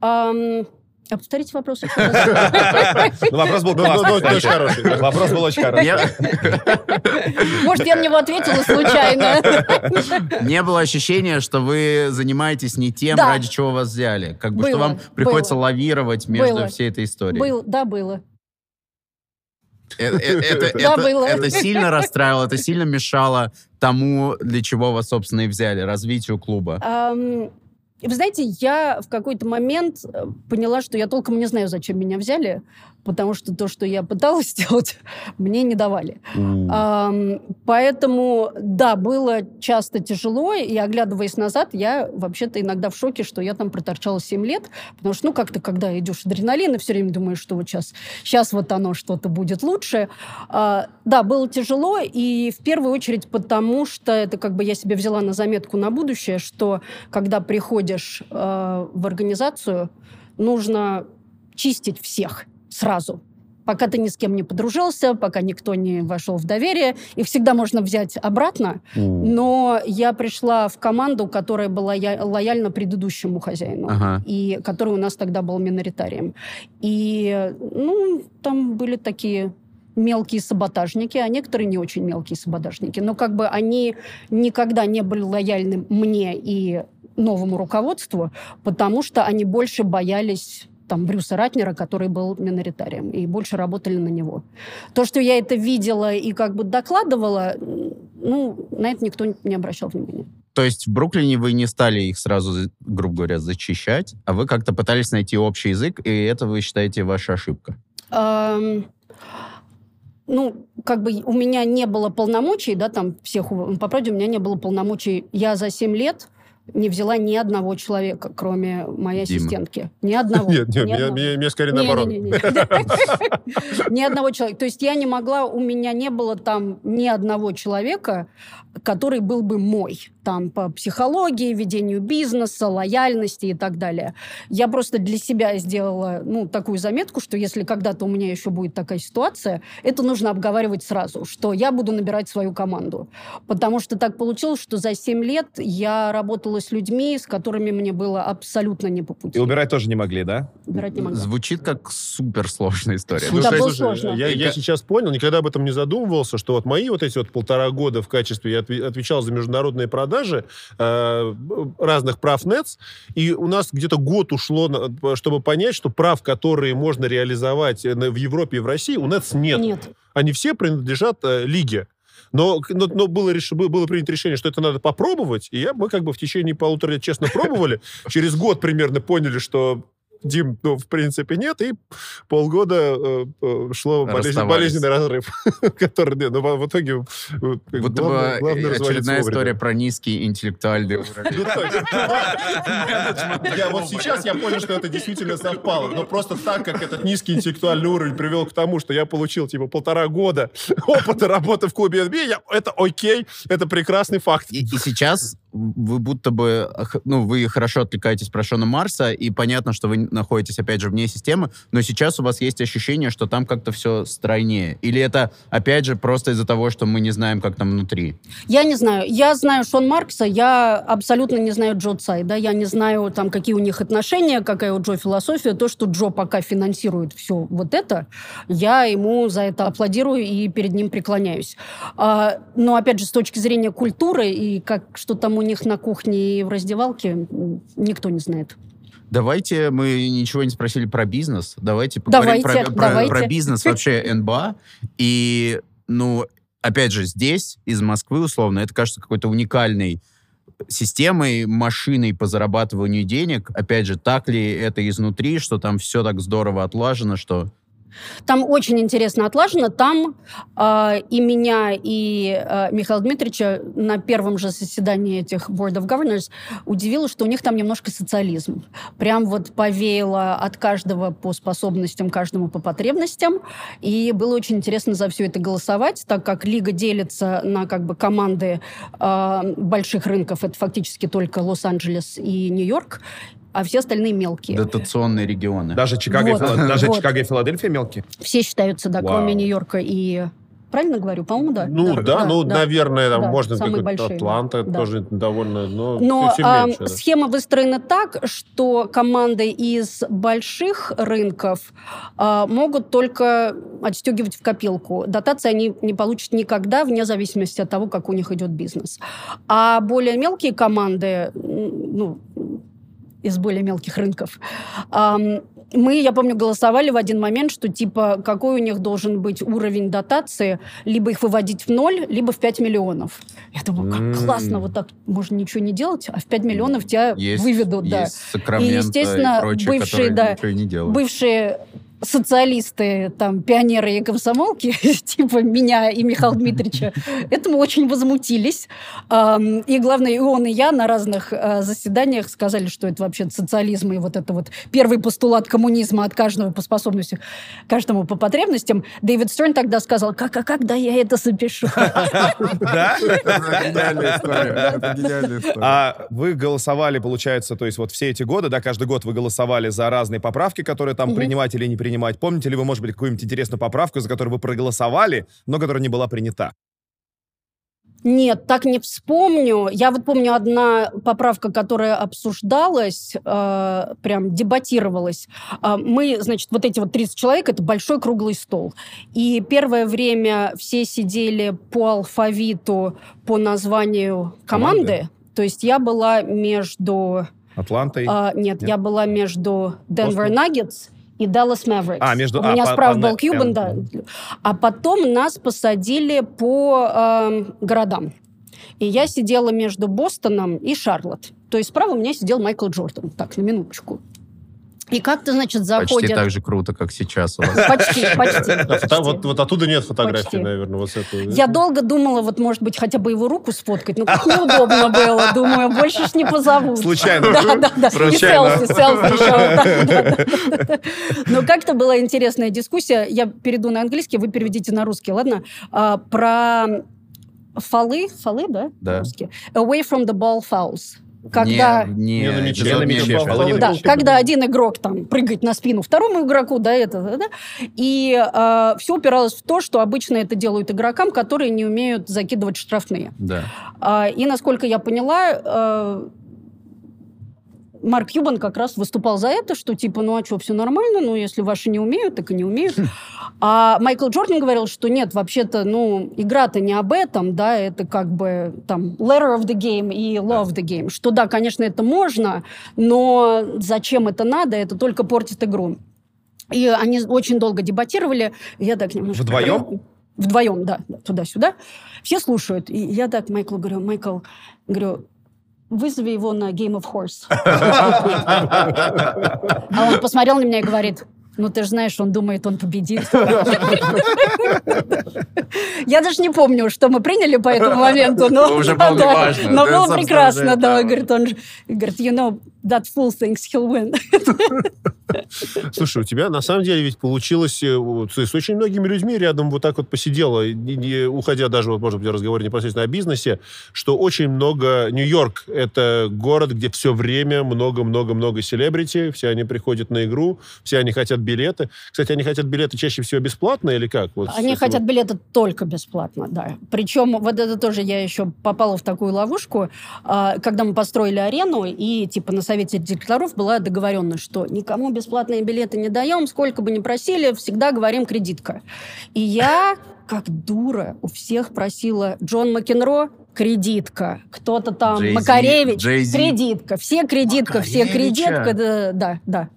Ам, а повторите вопрос.
вопрос был
очень хороший.
Вопрос был очень хороший.
Может, я на него ответила случайно.
не было ощущения, что вы занимаетесь не тем, ради чего вас взяли. Как бы, что вам приходится лавировать между всей этой историей.
Да, было.
Э, э, Это,
Да,
это-
было.
это сильно расстраивало, это сильно мешало тому, для чего вас, собственно, и взяли, развитию клуба.
Вы знаете, я в какой-то момент э, поняла, что я толком не знаю, зачем меня взяли, потому что то, что я пыталась сделать, мне не давали. Ам, Поэтому, да, было часто тяжело, и оглядываясь назад, я вообще-то иногда в шоке, что я там проторчала 7 лет, потому что, ну, как-то, когда идешь адреналин, и все время думаешь, что вот сейчас, сейчас вот оно что-то будет лучше. А, Да, было тяжело, и в первую очередь потому, что это как бы я себе взяла на заметку на будущее, что когда приходишь э, в организацию, нужно чистить всех сразу пока ты ни с кем не подружился, пока никто не вошел в доверие. Их всегда можно взять обратно. Но я пришла в команду, которая была лояльна предыдущему хозяину.
Ага.
И который у нас тогда был миноритарием. И, ну, там были такие мелкие саботажники, а некоторые не очень мелкие саботажники. Но как бы они никогда не были лояльны мне и новому руководству, потому что они больше боялись там Брюса Ратнера, который был миноритарием, и больше работали на него. То, что я это видела и как бы докладывала, ну, на это никто не обращал внимания.
То есть в Бруклине вы не стали их сразу, грубо говоря, зачищать, а вы как-то пытались найти общий язык, и это вы считаете ваша ошибка.
Ам, ну, как бы у меня не было полномочий, да, там всех, по правде, у меня не было полномочий. Я за 7 лет не взяла ни одного человека, кроме моей
Дима.
ассистентки. Ни одного.
Нет, нет,
Ни одного.
меня- меня скорее наоборот.
Ни одного человека. То есть я не могла, у меня не было там ни одного человека, который был бы мой. Там по психологии, ведению бизнеса, лояльности и так далее. Я просто для себя сделала ну, такую заметку, что если когда-то у меня еще будет такая ситуация, это нужно обговаривать сразу, что я буду набирать свою команду. Потому что так получилось, что за 7 лет я работала с людьми, с которыми мне было абсолютно не по пути.
И убирать тоже не могли, да?
Убирать не могла.
Звучит как суперсложная история.
Слушай, Да,
слушай,
сложно.
Я,
И
я
как-
сейчас понял, никогда об этом не задумывался, что вот мои вот эти вот полтора года в качестве, я отве- отвечал за международные продажи э, разных прав НЕЦ, и у нас где-то год ушло, на- чтобы понять, что прав, которые можно реализовать э, в Европе и в России, у НЕЦ нет.
Нет.
Они все принадлежат э, лиге. Но, но, но было, реш- было принято решение, что это надо попробовать, и я, мы как бы в течение полутора лет честно пробовали. Через год примерно поняли, что Дим, ну, в принципе, нет, и полгода э, э, шло болезнь- болезненный разрыв, который, не, ну, в итоге... э,
Будто
главное-
бы
главное
очередная
вовремя.
история про низкий интеллектуальный уровень.
Ну, есть, Я вот сейчас я понял, что это действительно совпало. Но просто так, как этот низкий интеллектуальный уровень привел к тому, что я получил типа полтора года опыта работы в клубе NBA, я- это окей, это прекрасный факт.
И сейчас вы будто бы, ну, вы хорошо отвлекаетесь про Шона Марса, и понятно, что вы находитесь, опять же, вне системы, но сейчас у вас есть ощущение, что там как-то все стройнее. Или это, опять же, просто из-за того, что мы не знаем, как там внутри?
Я не знаю. Я знаю Шон Маркса, я абсолютно не знаю Джо Цайда, я не знаю, там, какие у них отношения, какая у Джо философия. То, что Джо пока финансирует все вот это, я ему за это аплодирую и перед ним преклоняюсь. А, но, опять же, с точки зрения культуры и как что там у них на кухне и в раздевалке, никто не знает.
Давайте, мы ничего не спросили про бизнес, давайте поговорим
Давайте,
про, про-
давайте.
про бизнес вообще НБА. И, ну, опять же, здесь, из Москвы, условно, это кажется какой-то уникальной системой, машиной по зарабатыванию денег. Опять же, так ли это изнутри, что там все так здорово отлажено, что...
Там очень интересно отлажено. Там э, и меня, и э, Михаила Дмитриевича на первом же заседании этих Board of Governors удивило, что у них там немножко социализм. Прям вот повеяло от каждого по способностям, каждому по потребностям. И было очень интересно за все это голосовать, так как лига делится на как бы команды э, больших рынков. Это фактически только Лос-Анджелес и Нью-Йорк, а все остальные мелкие.
Дотационные регионы.
Даже Чикаго, и
Вот.
Фила- даже
Вот.
Чикаго и Филадельфия мелкие?
Все считаются, да,
Вау.
кроме Нью-Йорка и... Правильно говорю? По-моему, да.
Ну да, ну, наверное, там
Да,
можно
самые
как
большие,
Атланта
да.
тоже довольно, но,
Но
все,
а,
меньше. да.
схема выстроена так, что команды из больших рынков а, могут только отстегивать в копилку. Дотации они не получат никогда, вне зависимости от того, как у них идет бизнес. А более мелкие команды, ну, из более мелких рынков, мы, я помню, голосовали в один момент, что типа какой у них должен быть уровень дотации, либо их выводить в ноль, либо в 5 миллионов. Я думаю, как
М.
классно, вот так можно ничего не делать, а в 5 миллионов тебя
Есть,
выведут, да.
есть Сакраменто
И, естественно,
прочие,
бывшие, да. Бывшие социалисты, там, пионеры и комсомолки, типа меня и Михаила Дмитриевича, этому очень возмутились. И главное, и он, и я на разных а, заседаниях сказали, что это вообще социализм, и вот это вот первый постулат коммунизма от каждого по способностям, каждому по потребностям. Дэвид Стерн тогда сказал, как, а когда я это запишу?
Да?
Это гениальная история. Это гениальная история.
А вы голосовали, получается, то есть вот все эти годы, да, каждый год вы голосовали за разные поправки, которые там принимать или не принимать. Помните ли вы, может быть, какую-нибудь интересную поправку, за которую вы проголосовали, но которая не была принята?
Нет, так не вспомню. Я вот помню одна поправка, которая обсуждалась, э, прям дебатировалась. А, мы, значит, вот эти вот 30 человек, это большой круглый стол. И первое время все сидели по алфавиту, по названию команды.
Команды?
То есть я была между...
Атлантой?
а, нет,
Нет?
я была между Denver
Бостон?
И Dallas Mavericks.
А, между-
У
а,
меня
по-
справа
по-
был Кьюбан,
М.
да. А потом нас посадили по эм, городам. И я сидела между Бостоном и Шарлотт. То есть справа у меня сидел Майкл Джордан. Так, на минуточку. И как-то, значит,
Почти
заходят...
так же круто, как сейчас у вас.
Почти, почти. Почти.
вот, оттуда нет фотографий,
Почти.
наверное, вот с этого.
Я долго думала, вот, может быть, хотя бы его руку сфоткать. Ну, как неудобно было. Думаю, больше ж не позовут.
Случайно.
Да, да, да. И селфи, селфи еще. Но как-то была интересная дискуссия. Я перейду на английский, вы переведите на русский, ладно? А, Про фолы, фолы, да?
Да.
Away from the ball fouls. Когда...
Не,
Не на мяче,
эпизод
на мяче,
мяча.
фолы не на
Да, когда один игрок там прыгает на спину второму игроку, да, это, да, да. и все упиралось в то, что обычно это делают игрокам, которые не умеют закидывать штрафные.
Да.
А, И, насколько я поняла, э, Марк Юбан как раз выступал за это, что типа, ну а что, все нормально, ну если ваши не умеют, так и не умеют. А Майкл Джордан говорил, что нет, вообще-то, ну, игра-то не об этом, да, это как бы там letter of the game и law of the game, что да, конечно, это можно, но зачем это надо, это только портит игру. И они очень долго дебатировали. Я так немножко...
Вдвоем?
Вдвоем, да, да, туда-сюда. Все слушают. И я так Майклу говорю, Майкл, говорю, вызови его на Game of Horse. А он посмотрел на меня и говорит, ну, ты же знаешь, он думает, он победит. Я даже не помню, что мы приняли по этому моменту, но,
Уже было
но прекрасно,
да.
Говорит, он же- говорит, you know, that fool thinks he'll win.
Слушай, у тебя на самом деле ведь получилось э, ты с очень многими людьми рядом вот так вот посидела, не- уходя даже, вот, может быть, в разговоре непосредственно о бизнесе, что очень много... Нью-Йорк — это город, где все время много-много-много селебрити, все они приходят на игру, все они хотят билеты. Кстати, они хотят билеты чаще всего бесплатно или как? Вот,
Они хотят
вот-
билеты только бесплатно, да. Причем вот это тоже я еще попала в такую ловушку, а, когда мы построили арену, и типа на совете директоров была договоренность, что никому бесплатные билеты не даем, сколько бы ни просили, всегда говорим кредитка. И я, как дура, у всех просила Джон Макенро кредитка, кто-то там
Jay-Z,
Макаревич,
Jay-Z.
кредитка, все кредитка, все
Макаревича.
кредитка, да, да, да.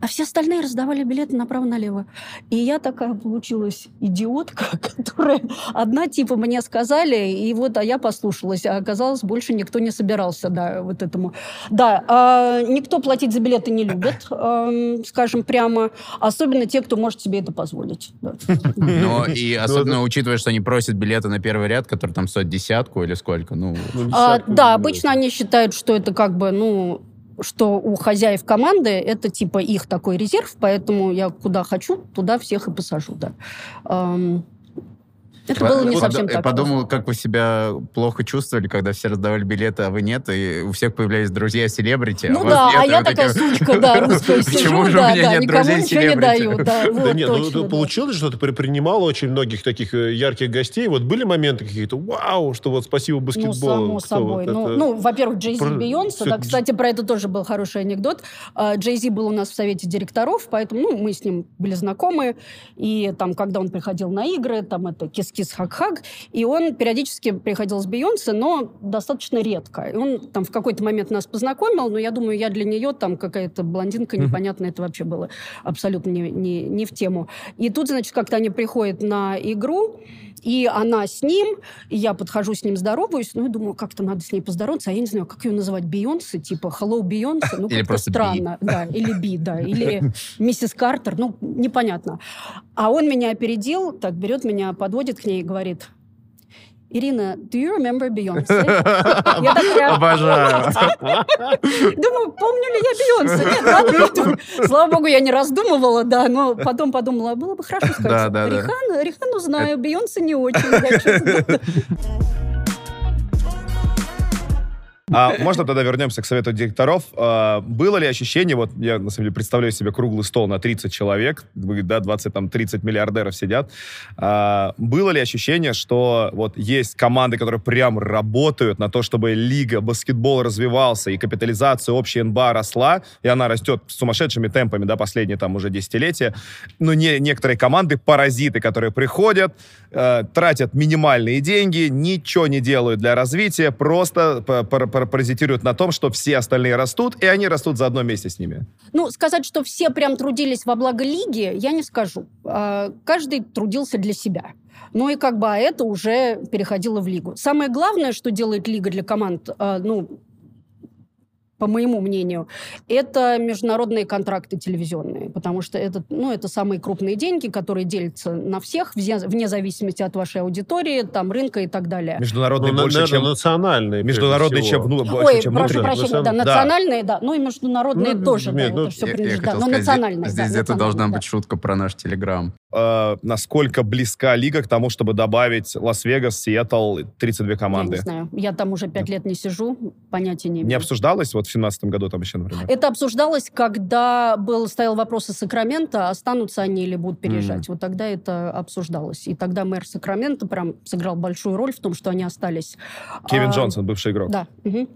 А все остальные раздавали билеты направо-налево. И я такая получилась идиотка, которая одна типа мне сказали, и вот, а я послушалась. А оказалось, больше никто не собирался, да, вот этому. Да, а, никто платить за билеты не любит, ам, скажем прямо. Особенно те, кто может себе это позволить.
Но и особенно учитывая, что они просят билеты на первый ряд, который там стоит десятку или сколько, ну...
Ну,
А,
десятку,
да, обычно они считают, что это как бы, ну, что у хозяев команды это типа их такой резерв, поэтому я куда хочу, туда всех и посажу, да. Это было не совсем
я
так.
подумал, как вы себя плохо чувствовали, когда все раздавали билеты, а вы нет, и у всех появлялись друзья-селебрити,
Ну
а у вас
да,
нет,
а я такая сучка, да, русская
Почему
сижу,
же у
да,
меня
да,
нет
никому ничего не даю, да,
нет, ну,
точно,
ну,
да.
получилось, что ты при- принимала очень многих таких э, ярких гостей. Вот были моменты какие-то, вау, что вот спасибо
Ну,
баскетболу.
само
Кто
собой.
вот
ну,
это?
ну, во-первых, Джей Зи
Про-
и Бейонсе.
всё
Да, кстати, про это тоже был хороший анекдот. А, Джей Зи был у нас в совете директоров, поэтому ну, мы с ним были знакомы. И там, когда он приходил на игры, там это кис-кис-хак-хак, и он периодически приходил с Бейонсе, но достаточно редко. И он там в какой-то момент нас познакомил, но я думаю, я для нее там какая-то блондинка непонятная, это вообще было абсолютно не, не, не в тему. И тут, значит, как-то они приходят на игру, и она с ним, и я подхожу с ним, здороваюсь, ну, и думаю, как-то надо с ней поздороваться, а я не знаю, как ее называть, Бейонсе, типа Hello Бейонсе, ну, как-то
Би.
странно, да, или Би, да, или миссис Картер, ну, непонятно. А он меня опередил, так берет меня, подводит к ней и говорит, Ирина, do you remember Beyonce? Я такая,
Обожаю.
Думаю, помню ли я Бейонсе? Нет, надо подумать. Слава богу, я не раздумывала, да, но потом подумала, было бы хорошо сказать.
Да, да, да.
Рихану, Рихану знаю, Бейонсе не очень.
А можно тогда вернемся к совету директоров. А, было ли ощущение, вот я на самом деле представляю себе круглый стол на 30 человек, да, 20, там, 30 миллиардеров сидят. А, было ли ощущение, что вот есть команды, которые прям работают на то, чтобы лига, баскетбол развивался, и капитализация общая НБА росла, и она растет сумасшедшими темпами, да, последние там уже десятилетия. Но не, некоторые команды, паразиты, которые приходят, э, тратят минимальные деньги, ничего не делают для развития, просто паразитируют на том, что все остальные растут, и они растут заодно вместе с ними.
Ну, сказать, что все прям трудились во благо лиги, я не скажу. А, Каждый трудился для себя. Ну и как бы а это уже переходило в лигу. Самое главное, что делает лига для команд, а, ну, по моему мнению, это международные контракты телевизионные, потому что это, ну, это самые крупные деньги, которые делятся на всех, вне, вне зависимости от вашей аудитории, там, рынка и так далее.
Международные
Ну,
больше,
наверное,
чем...
национальные.
Международные, чем, вну- больше,
Ой,
чем
прошу
внутренние.
прощения, да,
Да.
национальные, да, ну и международные
Ну,
тоже,
нет,
да,
ну,
это все
Я, я
принадлежит,
хотел
но
сказать,
национальные,
здесь
да,
где-то должна
национальные,
быть шутка про наш Телеграм.
Э, насколько близка лига к тому, чтобы добавить Лас-Вегас, Сиэтл, 32
да. Я
команды?
не знаю, я там уже пять лет не сижу, понятия не
Не
имею.
обсуждалось вот в 17 году там еще, например?
Это обсуждалось, когда был, стоял вопрос о Сакраменто, останутся они или будут переезжать. Вот тогда это обсуждалось. И тогда мэр Сакрамента прям сыграл большую роль в том, что они остались.
Кевин
А,
Джонсон, бывший игрок.
Да. мгм.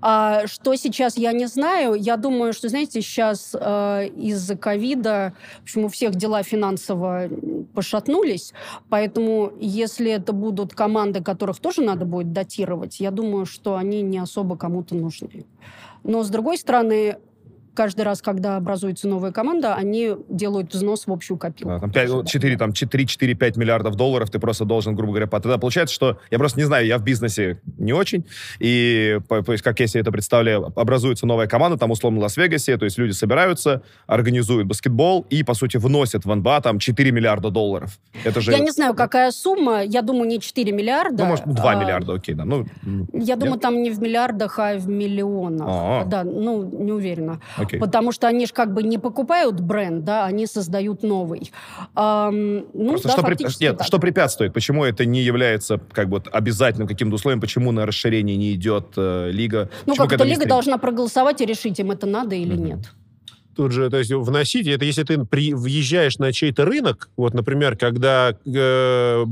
А что сейчас, я не знаю. Я думаю, что, знаете, сейчас э, из-за ковида, в общем, у всех дела финансово пошатнулись, поэтому если это будут команды, которых тоже надо будет датировать, я думаю, что они не особо кому-то нужны. Но, с другой стороны, каждый раз, когда образуется новая команда, они делают взнос в общую копилку.
Да, там 5, 4, там 4, 4, 5 миллиардов долларов ты просто должен, грубо говоря, тогда получается, что я просто не знаю, я в бизнесе не очень, и то есть, как я себе это представляю, образуется новая команда, там, условно, в Лас-Вегасе, то есть люди собираются, организуют баскетбол и, по сути, вносят в НБА там 4 миллиарда долларов. Это же...
Я не знаю, какая сумма. Я думаю, не 4 миллиарда.
Ну, может, 2
а,
миллиарда, окей, да. Ну,
Я думаю,
Нет?
там не в миллиардах, а в миллионах.
А.
Да, ну, не уверена.
Окей.
Потому что они же как бы не покупают бренд, да, они создают новый. Ам, ну,
Просто
да,
что, преп-
фактически
Нет,
так.
что препятствует? Почему это не является как бы обязательным каким-то условием? Почему на расширение не идет э, лига?
Ну, как-то лига должна проголосовать и решить, им это надо или
Мгм.
нет.
Тут же, то есть, вносить, это если ты при, въезжаешь на чей-то рынок, вот, например, когда э,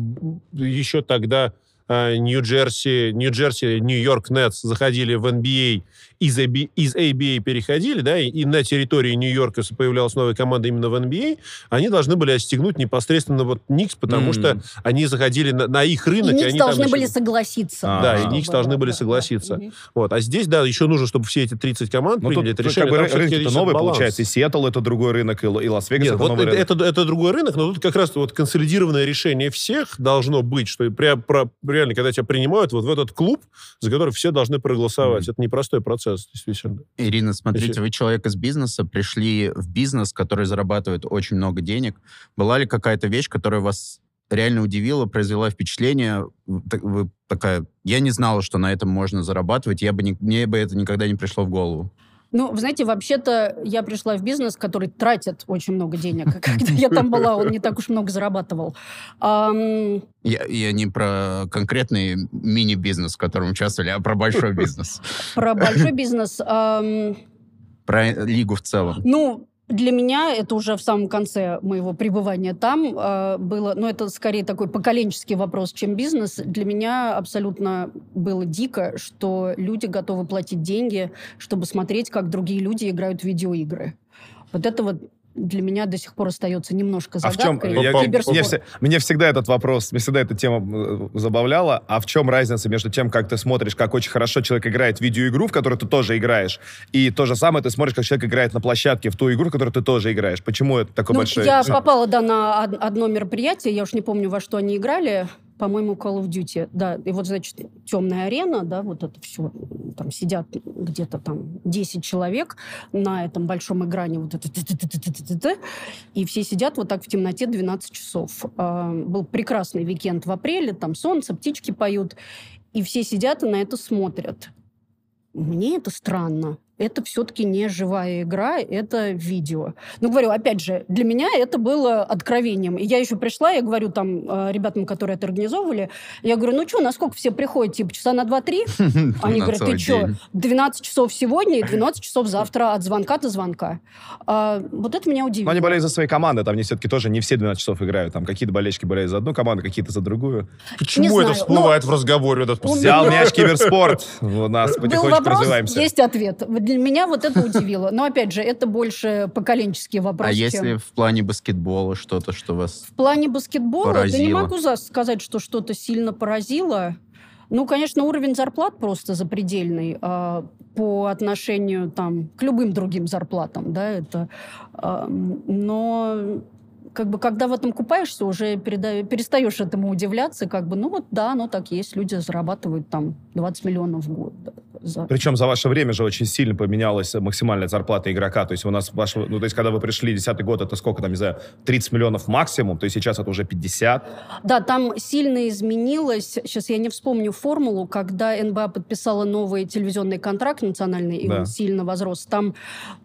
еще тогда э, Нью-Джерси, Нью-Джерси, Нью-Йорк Нетс заходили в NBA, из, AB, из ABA переходили, да, и, и на территории Нью-Йорка появлялась новая команда именно в NBA, они должны были отстегнуть непосредственно вот Никс, потому
М.
что они заходили на, на их
И
рынок.
Никс
они там
должны
еще-
были согласиться.
А,
Да, и Никс должны
да,
были
да,
согласиться.
да. Мгм.
Вот. А здесь, да, еще нужно, чтобы все эти 30 команд
Ну, тут,
приняли это
тут
решение.
как бы рынки-то новые,
баланс.
получается. И Сиэтл это другой рынок, и, и Лас-Вегас
Нет,
это
вот
новый
это,
рынок.
это, это другой рынок, но тут как раз вот консолидированное решение всех должно быть, что пря- про- реально, когда тебя принимают вот в этот клуб, за который все должны проголосовать.
Мгм.
Это непростой процесс, действительно.
Ирина, смотрите,
Если-
вы человек из бизнеса, пришли в бизнес, который зарабатывает очень много денег. Была ли какая-то вещь, которая вас реально удивила, произвела впечатление? Вы такая, я не знала, что на этом можно зарабатывать, я бы не- мне бы это никогда не пришло в голову.
Ну, вы знаете, вообще-то я пришла в бизнес, который тратит очень много денег. Когда я там была, он не так уж много зарабатывал. Ам,
Я, я не про конкретный мини-бизнес, в котором участвовали, а про большой бизнес.
Про большой бизнес.
Про лигу в целом.
Ну, для меня это уже в самом конце моего пребывания там э, было, ну, это скорее такой поколенческий вопрос, чем бизнес. Для меня абсолютно было дико, что люди готовы платить деньги, чтобы смотреть, как другие люди играют в видеоигры. Вот это вот для меня до сих пор остается немножко
А в чем...
загадкой.
я-
Киберспорт.
мне, мне всегда этот вопрос, мне всегда эта тема э, забавляла. А в чем разница между тем, как ты смотришь, как очень хорошо человек играет в видеоигру, в которую ты тоже играешь, и то же самое ты смотришь, как человек играет на площадке в ту игру, в которую ты тоже играешь? Почему это такое
Ну,
большое...
я попала, да, на од- одно мероприятие, я уж не помню, во что они играли, по-моему, Call of Duty, да, и вот, значит, темная арена, да, вот это все, там сидят где-то там 10 человек на этом большом экране, вот это, и все сидят вот так в темноте 12 часов. А, Был прекрасный уикенд в апреле, там солнце, птички поют, и все сидят и на это смотрят. Мне это странно. Это все-таки не живая игра, это видео. Ну, говорю, опять же, для меня это было откровением. И я еще пришла, я говорю там э, ребятам, которые это организовывали, я говорю, ну что, насколько все приходят, типа часа на 2-3? Они говорят, ты что,
день.
12 часов сегодня и 12 часов завтра от звонка до звонка. А, вот это меня
Но
удивило.
они болеют за свои команды, там они все-таки тоже не все 12 часов играют. Там какие-то болельщики болеют за одну команду, какие-то за другую.
Почему это всплывает в разговоре?
Взял мяч киберспорт. У нас потихонечку развиваемся.
есть ответ. Для меня вот это удивило. Но, опять же, это больше поколенческий вопрос,
А
чем-
если в плане баскетбола что-то, что вас...
В плане баскетбола, да не
Поразило.
могу за- сказать, что что-то сильно поразило. Ну, конечно, уровень зарплат просто запредельный а, по отношению там, к любым другим зарплатам, да, это... м, но как бы, когда в этом купаешься, уже переда- перестаешь этому удивляться, как бы, ну вот да, оно так есть, люди зарабатывают там 20 миллионов в год. да, за-
Причем за ваше время же очень сильно поменялась максимальная зарплата игрока. То есть у нас ваш, ну, то есть когда вы пришли 10 год, это сколько там, не знаю, 30 миллионов максимум, то есть сейчас это уже 50.
Да, там сильно изменилось. Сейчас я не вспомню формулу, когда НБА подписала новый телевизионный контракт национальный, и
Да.
он сильно возрос. Там,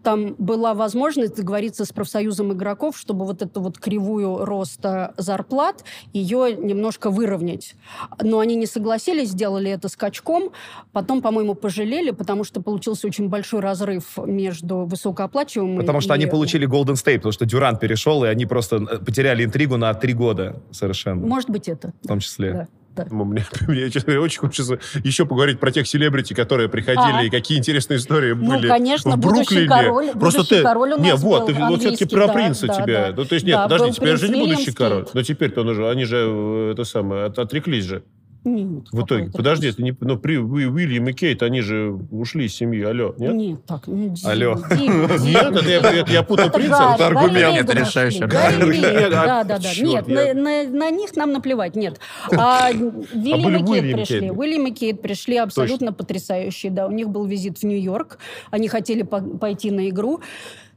там была возможность договориться с профсоюзом игроков, чтобы вот эту вот кривую роста зарплат, ее немножко выровнять. Но они не согласились, сделали это скачком. Потом, по-моему, пожалели, потому что получился очень большой разрыв между высокооплачиваемыми
Потому что
и-
они получили Golden State, потому что Дюрант перешел, и они просто э, потеряли интригу на три года совершенно,
Может быть, это.
в том числе.
Да. Да.
Мне, мне, честно говоря, очень хочется еще поговорить про тех селебрити, которые приходили,
А.
и какие интересные истории
Ну,
были
конечно,
в Бруклине.
король-
Просто ты...
король у
не,
нас
вот,
был
ты, вот все-таки про
да,
принца
да,
тебя.
да.
Ну, то есть, нет,
Да,
подожди, теперь же не будущий король. Но теперь-то он уже, они же, э, это самое, от- отреклись же.
Нет,
В итоге. Подожди, это не... Ну, при Уи- Уильям и Кейт, они же ушли из семьи, алло, нет?
Нет, так, ну, Дима,
Алло.
Дима, Дима.
Нет, это я, это я путаю.
Гарри,
это аргумент.
Это решающий аргумент.
А,
Да, да, да. Нет, на, них нам наплевать, нет. А Вильям
были
и Кейт
Уильям
пришли. Уильям и Кейт пришли абсолютно потрясающие. Да, у них был визит в Нью-Йорк. Они хотели по- пойти на игру.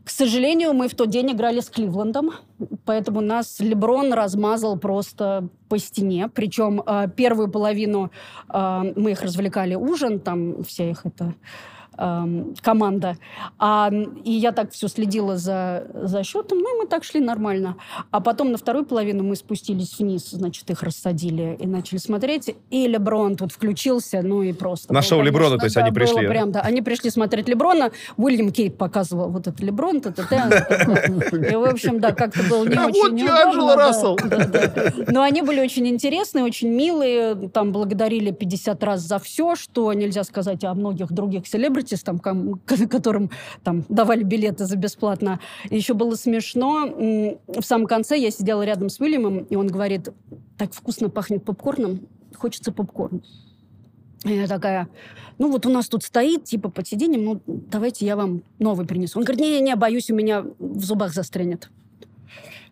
К сожалению, мы в тот день играли с Кливлендом, поэтому нас Леброн размазал просто по стене. Причем э, первую половину э, мы их развлекали ужин, там вся их это эм, команда. А, и я так все следила за, за счетом, ну и мы так шли нормально. А потом на вторую половину мы спустились вниз, значит, их рассадили и начали смотреть. И Леброн тут включился, ну и просто...
На
был,
шоу Леброна,
конечно,
то есть
да,
они
было
пришли, да?
Прям, да, они пришли смотреть Леброна. Уильям Кейт показывал вот это Леброн, т И, в общем, да, как-то было не очень неудобно. Но они были очень интересные, очень милые. Там благодарили 50 раз за все, что нельзя сказать о многих других селебритис, там, которым там давали билеты за бесплатно. И еще было смешно. В самом конце я сидела рядом с Уильямом, и он говорит, так вкусно пахнет попкорном, хочется попкорн. И я такая, ну вот у нас тут стоит, типа, под сиденьем, ну давайте я вам новый принесу. Он говорит, не-не-не, боюсь, у меня в зубах застрянет.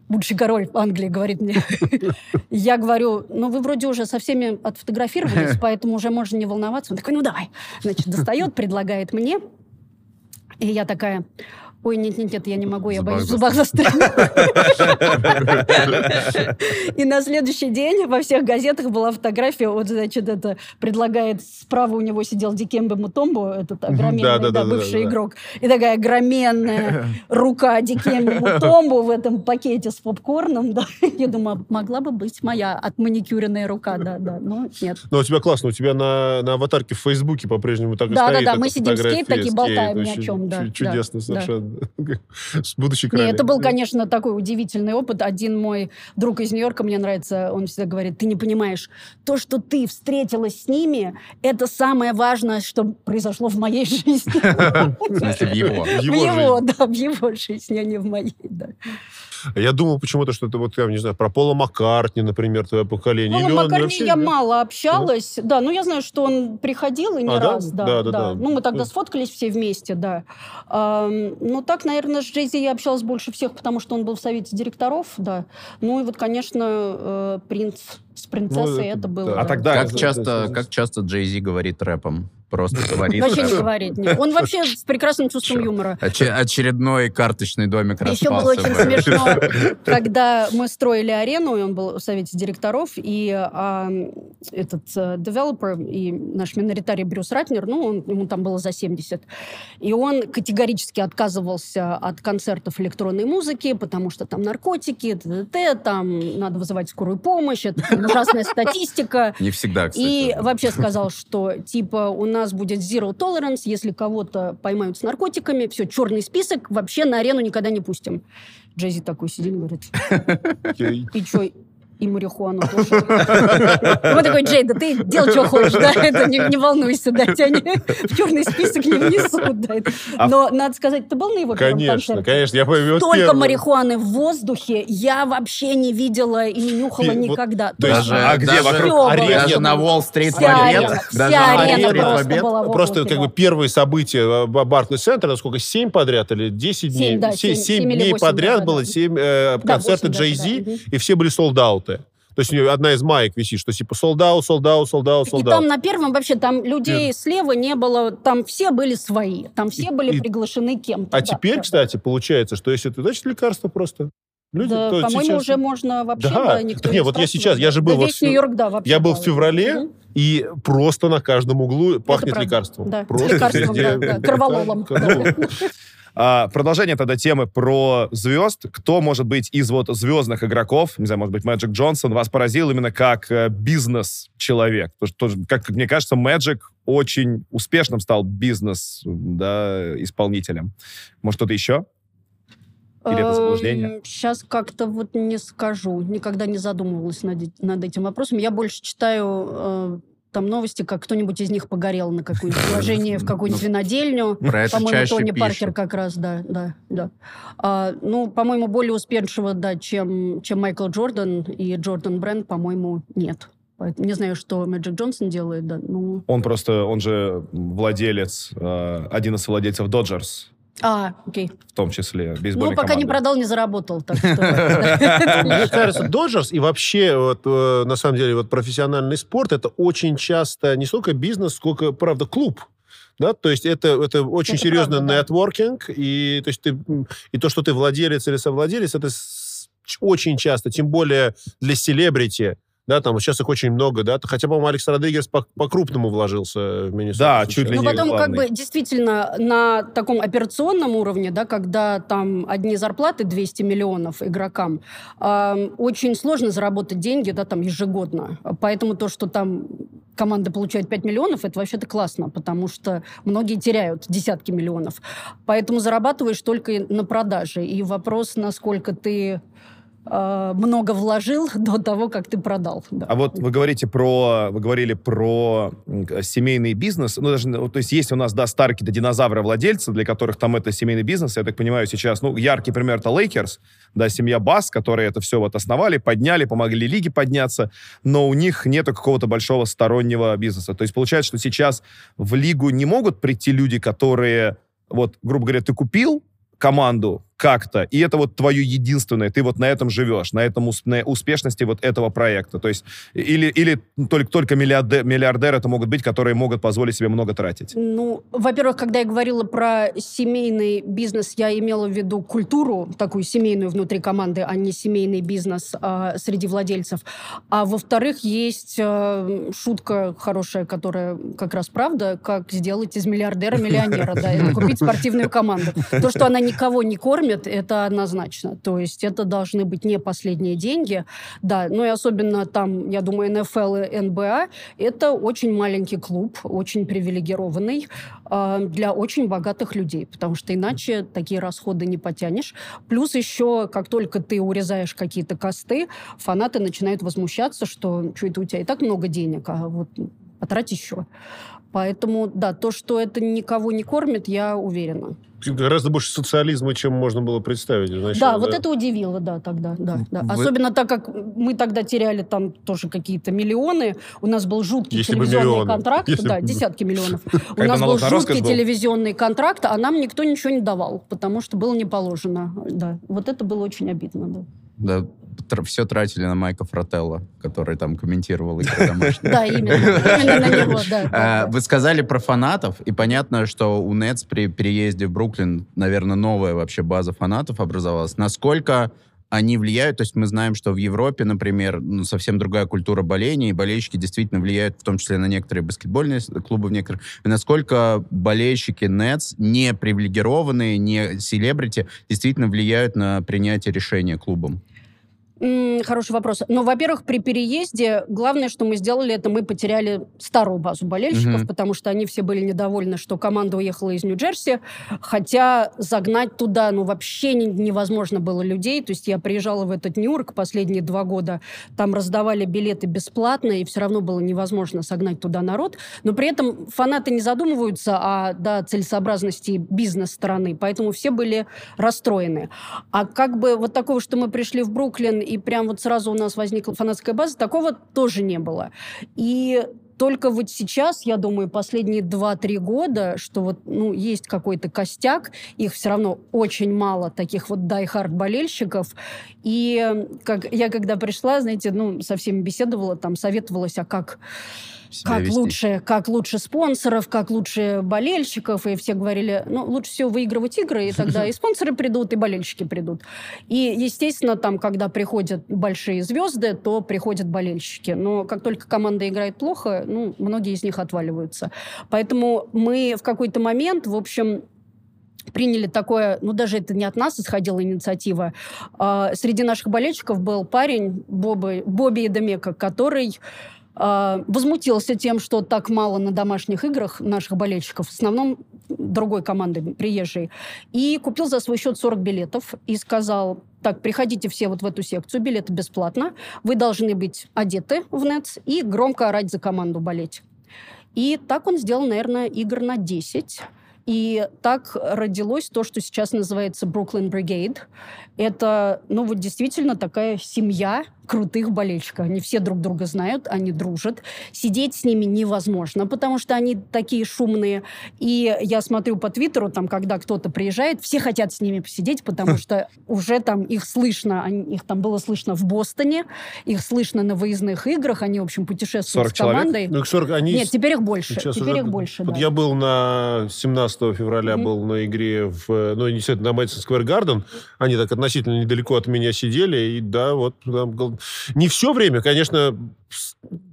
Будущий король Англии говорит мне. Я говорю, ну вы вроде уже со всеми отфотографировались, поэтому уже можно не волноваться. Он такой, ну давай. Значит, достает, предлагает мне. И я такая, ой, нет-нет-нет, я не могу, я боюсь, в
зубах
застрянет. И на следующий день во всех газетах была фотография, вот, значит, это предлагает, справа у него сидел Дикембе Мутомбо, этот огроменный,
Да,
бывший игрок, и такая огроменная рука Дикембе Мутомбо в этом пакете с попкорном, да. Я думаю, могла бы быть моя отманикюренная рука, да, да, но нет.
Ну, у тебя классно, у тебя на, на аватарке в Фейсбуке по-прежнему так и
Да, да,
стоит
да,
эта
мы сидим с Кейт, такие болтаем ни о чем, да,
чу-
да,
Чудесно совершенно. С будущей
Не,
королевой.
это был, конечно, такой удивительный опыт. Один мой друг из Нью-Йорка, мне нравится, он всегда говорит, ты не понимаешь, то, что ты встретилась с ними, это самое важное, что произошло в моей жизни.
В смысле, в его.
В его
да, в его жизни, а не в моей, да.
Я думал почему-то, что это вот, я не знаю, про Пола Маккартни, например, твое поколение.
Пола
Или
Маккартни
вообще-
я мало общалась. Да, ну я знаю, что он приходил и не
А,
раз. Да,
Да, да,
да,
да.
Ну, мы тогда
Ну.
сфоткались все вместе, да. Ам, ну, так, наверное, с Джейзи я общалась больше всех, потому что он был в совете директоров, да. Ну, и вот, конечно, э, принц с принцессой,
Ну, это
это было...
да.
А тогда-
Как часто, как часто Джей Зи говорит рэпом? Просто говорит
Вообще не говорит. нет. Он вообще с прекрасным чувством юмора.
Оч- очередной карточный домик
Еще было очень
бы.
смешно, когда мы строили арену, и он был в совете директоров, и а, этот э, девелопер и наш миноритарий Брюс Ратнер, ну, он, ему там было за 70, и он категорически отказывался от концертов электронной музыки, потому что там наркотики, т.д., там надо вызывать скорую помощь, это ужасная статистика.
Не всегда, кстати.
И вообще сказал, что типа у нас будет zero tolerance, если кого-то поймают с наркотиками, все, черный список, вообще на арену никогда не пустим. Джейзи такой сидит, говорит, и чё, и марихуану тоже. Вот такой, Джей, да ты делай, что хочешь, да, это не, не волнуйся, да, тебя не- в черный список не внесут, да.
А
Но, надо сказать, ты был на его первом
Конечно,
концерте?
конечно. Я
Столько
первый.
марихуаны в воздухе я вообще не видела и не нюхала никогда.
Даже,
А где
даже-
вокруг.
Даже на Уолл-стрит в
Вся
обед.
арена,
Даже
вся
на
арена просто
обед.
была в
Просто как бы первые события в Барклey Центр, сколько, 7 подряд или 10 дней?
Семь, да,
Се-
семь-
семь
семь или
дней
восемь,
подряд было
да.
7
Да,
концерты
восемь даже,
Jay-Z,
да, мгм.
и все были солдауты. То есть у нее одна из маек висит, что типа солдат, солдат, солдат,
И
солдат.
там на первом вообще, там людей слева не было, там все были свои, там все
И-
были
и-
приглашены кем-то.
А
да,
теперь,
да,
кстати, получается, что если ты значит лекарство просто. Люди,
Да, по-моему,
сейчас-
уже можно вообще,
Да.
да, никто
Так не, вот я сейчас, я же был
Да
вот
весь
в-
Нью-Йорк, да, вообще.
Я был
да.
в феврале,
Мгм.
и просто на каждом углу пахнет лекарством.
Да,
Просто
лекарством, да, да, кровололом.
А, продолжение тогда темы про звезд. Кто может быть из вот звездных игроков, не знаю, может быть, Мэджик Джонсон, вас поразил именно как э, бизнес-человек? Потому что, как мне кажется, Мэджик очень успешным стал бизнес-исполнителем. Может, кто-то еще? Или это заблуждение?
Сейчас Эм, как-то вот не скажу. Никогда не задумывалась над, над этим вопросом. Я больше читаю э, там новости, как кто-нибудь из них погорел на какое-нибудь вложение в какую-нибудь винодельню.
Про это
По-моему, Тони
пишут.
Паркер как раз, да, да, да. А, ну, по-моему, более успешного, да, чем, чем Майкл Джордан и Джордан Бренд, по-моему, нет. Не знаю, что Мэджик Джонсон делает, да. Ну,
Он просто, он же владелец, э, один из владельцев Доджерс,
а, окей.
в том числе бейсбольной
Ну, пока не
команды.
продал, не заработал. Так что...
Мне кажется, Доджерс и вообще, вот, э, на самом деле, вот профессиональный спорт, это очень часто не столько бизнес, сколько, правда, клуб. Да, то есть это, это очень
Это
серьезный
правда, да.
нетворкинг, и, то есть ты, и то, что ты владелец или совладелец, это очень часто, тем более для селебрити, да, там сейчас их очень много, да, хотя, по-моему, Алекс Родригес по- по-крупному вложился в Миннесоту.
Да,
сейчас.
чуть ли
Ну,
не
потом, как бы, действительно, на таком операционном уровне, да, когда там одни зарплаты 200 миллионов игрокам, эм, очень сложно заработать деньги, да, там, ежегодно. Поэтому то, что там команда получает 5 миллионов, это вообще-то классно, потому что многие теряют десятки миллионов. Поэтому зарабатываешь только на продаже. И вопрос, насколько ты э, много вложил до того, как ты продал. да.
А вот вы говорите про, вы говорили про семейный бизнес. Ну, даже, ну, то есть есть у нас, да, старые какие-то динозавры-владельцы, для которых там это семейный бизнес. Я так понимаю, сейчас, ну, яркий пример это Лейкерс, да, семья Бас, которые это все вот основали, подняли, помогли лиге подняться, но у них нету какого-то большого стороннего бизнеса. То есть получается, что сейчас в лигу не могут прийти люди, которые, вот, грубо говоря, ты купил команду как-то, и это вот твое единственное, ты вот на этом живешь, на этом на успешности вот этого проекта. То есть или, или только, только миллиарде- миллиардеры это могут быть, которые могут позволить себе много тратить.
Ну, во-первых, когда я говорила про семейный бизнес, я имела в виду культуру, такую семейную внутри команды, а не семейный бизнес а, среди владельцев. А во-вторых, есть э, шутка хорошая, которая как раз правда, как сделать из миллиардера миллионера, да, купить спортивную команду. То, что она никого не кормит, это однозначно. То есть это должны быть не последние деньги, да, ну и особенно там, я думаю, НФЛ и НБА, это очень маленький клуб, очень привилегированный э, для очень богатых людей, потому что иначе такие расходы не потянешь. Плюс еще, как только ты урезаешь какие-то косты, фанаты начинают возмущаться, что что это у тебя и так много денег, а вот потрать еще. Поэтому, да, то, что это никого не кормит, я уверена.
Гораздо больше социализма, чем можно было представить.
Да,
изначально,
вот это удивило, да, тогда, да, да.
Вы-
Особенно так, как мы тогда теряли там тоже какие-то миллионы, у нас был жуткий
Если
телевизионный контракт,
Если
да, десятки миллионов. У нас был жуткий телевизионный контракт, а нам никто ничего не давал, потому что было не положено, да. Вот это было очень обидно, да.
Да, все тратили на Майка Фрателла, который там комментировал игры домашние.
Да, именно, на него, да,
А. Вы сказали про фанатов, и понятно, что у Нетс при переезде в Бруклин, наверное, новая вообще база фанатов образовалась. Насколько они влияют, то есть мы знаем, что в Европе, например, ну, совсем другая культура боления, и болельщики действительно влияют в том числе на некоторые баскетбольные клубы в некоторых. И насколько болельщики Нетс, не привилегированные, не селебрити, действительно влияют на принятие решения клубом?
Хороший вопрос. Ну, во-первых, при переезде главное, что мы сделали, это мы потеряли старую базу болельщиков,
Мгм.
потому что они все были недовольны, что команда уехала из Нью-Джерси, хотя загнать туда, ну, вообще не- невозможно было людей. То есть я приезжала в этот Нью-Йорк последние два года, там раздавали билеты бесплатно, и все равно было невозможно согнать туда народ. Но при этом фанаты не задумываются о да, целесообразности бизнес-стороны, поэтому все были расстроены. А как бы вот такого, что мы пришли в Бруклин, и прям вот сразу у нас возникла фанатская база, такого тоже не было. И только вот сейчас, я думаю, последние 2-3 года, что вот, ну, есть какой-то костяк, их все равно очень мало, таких вот die-hard болельщиков. И как я когда пришла, знаете, ну, со всеми беседовала, там, советовалась, а как
себя
как
вести?
лучше, как лучше спонсоров, как лучше болельщиков, и все говорили, ну, лучше всего выигрывать игры, и тогда и спонсоры придут, и болельщики придут. И, естественно, там, когда приходят большие звезды, то приходят болельщики. Но как только команда играет плохо, ну, многие из них отваливаются. Поэтому мы в какой-то момент, в общем, приняли такое, ну даже это не от нас исходила инициатива. А, среди наших болельщиков был парень Бобы, Бобби Эдемека, который а, возмутился тем, что так мало на домашних играх наших болельщиков. В основном другой команды приезжей, и купил за свой счет 40 билетов и сказал, так, приходите все вот в эту секцию, билеты бесплатно, вы должны быть одеты в Нетс и громко орать за команду болеть. И так он сделал, наверное, игр на 10. И так родилось то, что сейчас называется Brooklyn Brigade. Это, ну вот действительно такая семья крутых болельщиков. Они все друг друга знают, они дружат. Сидеть с ними невозможно, потому что они такие шумные. И я смотрю по Твиттеру, там, когда кто-то приезжает, все хотят с ними посидеть, потому что уже там их слышно, их там было слышно в Бостоне, их слышно на выездных играх, они, в общем, путешествуют с командой.
Ну, 40, они...
Нет, теперь их больше. Сейчас теперь уже... их больше,
Вот
да.
я был на 17 февраля, mm-hmm. был на игре в, ну, не на Мэдисон Сквер Гарден, они так относительно недалеко от меня сидели, и да, вот там не все время, конечно,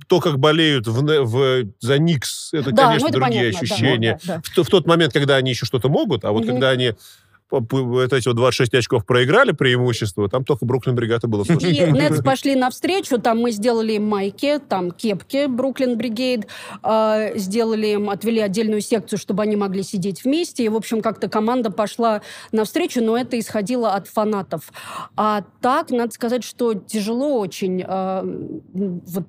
то, как болеют в, в, за Никс, это, да, конечно, ну, это другие понятно, ощущения. Да, да, да. В, в тот момент, когда они еще что-то могут, а вот угу. когда они вот эти вот 26 очков проиграли преимущество, там только Бруклин Бригада было.
И Нетс пошли навстречу, там мы сделали им майки, там кепки Бруклин Бригейд, э, сделали им, отвели отдельную секцию, чтобы они могли сидеть вместе, и, в общем, как-то команда пошла навстречу, но это исходило от фанатов. А так, надо сказать, что тяжело очень э, вот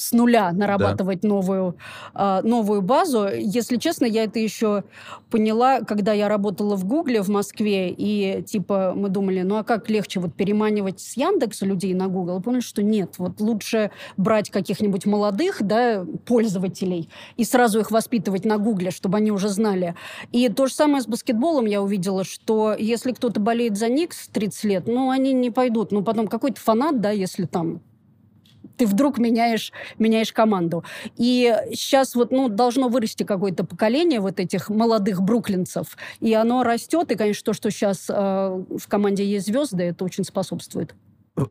с нуля нарабатывать да. новую, э, новую базу. Если честно, я это еще поняла, когда я работала в Гугле в Москве, и типа мы думали, ну а как легче вот переманивать с Яндекса людей на Google? И поняли, что нет, вот лучше брать каких-нибудь молодых, да, пользователей и сразу их воспитывать на Гугле, чтобы они уже знали. И то же самое с баскетболом я увидела, что если кто-то болеет за Никс 30 лет, ну они не пойдут. Ну потом какой-то фанат, да, если там ты вдруг меняешь, меняешь команду. И сейчас вот, ну, должно вырасти какое-то поколение вот этих молодых бруклинцев, и оно растет, и, конечно, то, что сейчас э, в команде есть звезды, это очень способствует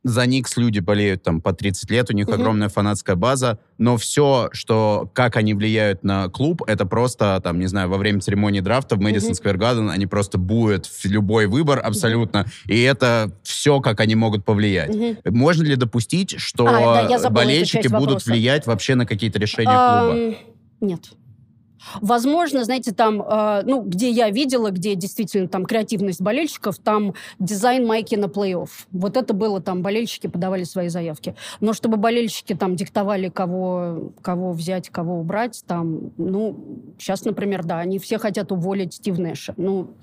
за Никс люди болеют там по 30 лет, у них угу. огромная фанатская база, но все, что, как они влияют на клуб, это просто, там, не знаю, во время церемонии драфта в Мэдисон Сквер Гарден они просто буют в любой выбор абсолютно, угу. и это все, как они могут повлиять. Угу. Можно ли допустить, что а, да, болельщики будут вопроса. влиять вообще на какие-то решения клуба?
Нет. Возможно, знаете, там, э, ну, где я видела, где действительно там креативность болельщиков, там дизайн майки на плей-офф. Вот это было там, болельщики подавали свои заявки. Но чтобы болельщики там диктовали, кого, кого взять, кого убрать, там, ну, сейчас, например, да, они все хотят уволить Стив Нэша. Ну,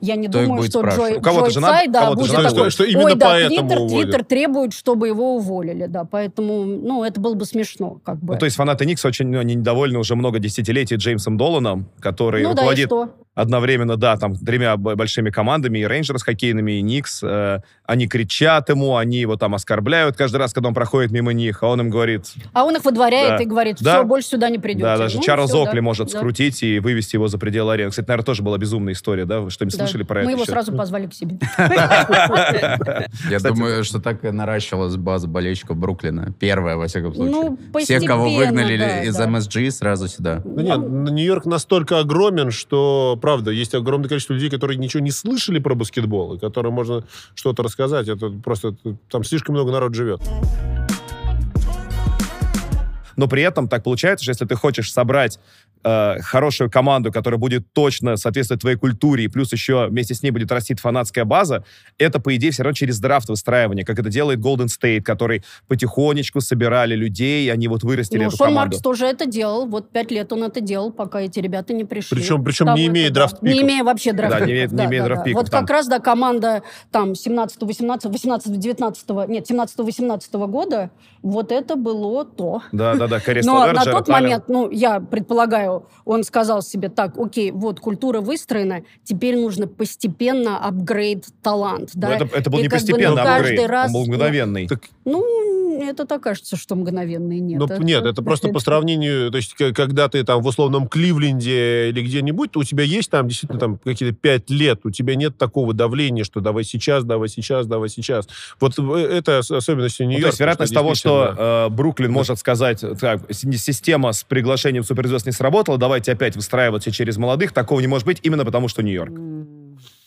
я не
Кто
думаю, что Джой,
Джой Цай,
да, будет
такой,
что,
что именно
ой, да, Твиттер, Твиттер требует, чтобы его уволили, да, поэтому, ну, это было бы смешно, как бы.
Ну, то есть фанаты Никс очень ну, недовольны уже много десятилетий Джеймсом Доланом, который
ну,
руководит
да,
одновременно, да, там, тремя большими командами, и Рейнджерс хоккейными, и Никс. Э, они кричат ему, они его там оскорбляют каждый раз, когда он проходит мимо них, а он им говорит...
А он их выдворяет да. и говорит, все, да. больше сюда не придете.
Да, даже ну, Чарльз все, Окли да. может да. скрутить и вывести его за пределы арены. Кстати, наверное, тоже была безумная история, да? Вы что-нибудь да. слышали про
Мы
это?
Мы его сразу позвали к себе.
Я думаю, что так наращивалась база болельщиков Бруклина. Первая, во всяком случае. Ну, Всех, кого выгнали из МСГ, сразу сюда.
Ну нет, Нью-Йорк настолько огромен, что, правда, есть огромное количество людей, которые ничего не слышали про баскетбол, и которым можно что-то рассказать. Это просто... Там слишком много народ живет
но при этом так получается, что если ты хочешь собрать э, хорошую команду, которая будет точно соответствовать твоей культуре, и плюс еще вместе с ней будет расти фанатская база, это, по идее, все равно через драфт выстраивание, как это делает Golden State, который потихонечку собирали людей, и они вот вырастили ну, эту Шон команду.
Маркс тоже это делал. Вот пять лет он это делал, пока эти ребята не пришли.
Причем, причем не имея драфт
Не имея вообще драфт
Да, не имея,
да,
не имея
да,
драфт
да. Вот там. как раз, да, команда там 17 18 18 19 нет, 17-18 года, вот это было то.
Да, да, да,
Но на тот момент, ну, я предполагаю, он сказал себе, так, окей, вот культура выстроена, теперь нужно постепенно апгрейд талант. Да?
это, это был и не постепенно бы, ну, апгрейд, раз, он был мгновенный.
Так... Ну, это так кажется, что мгновенный. Нет,
ну, это, нет, это просто по сравнению, то есть, когда ты там в условном Кливленде или где-нибудь, у тебя есть там действительно там какие-то пять лет, у тебя нет такого давления, что давай сейчас, давай сейчас, давай сейчас. Вот э, это особенность Нью-Йорка. Ну,
то есть вероятность того, что э, Бруклин да. может сказать, так, система с приглашением суперзвезд не сработала, давайте опять выстраиваться через молодых, такого не может быть именно потому, что Нью-Йорк.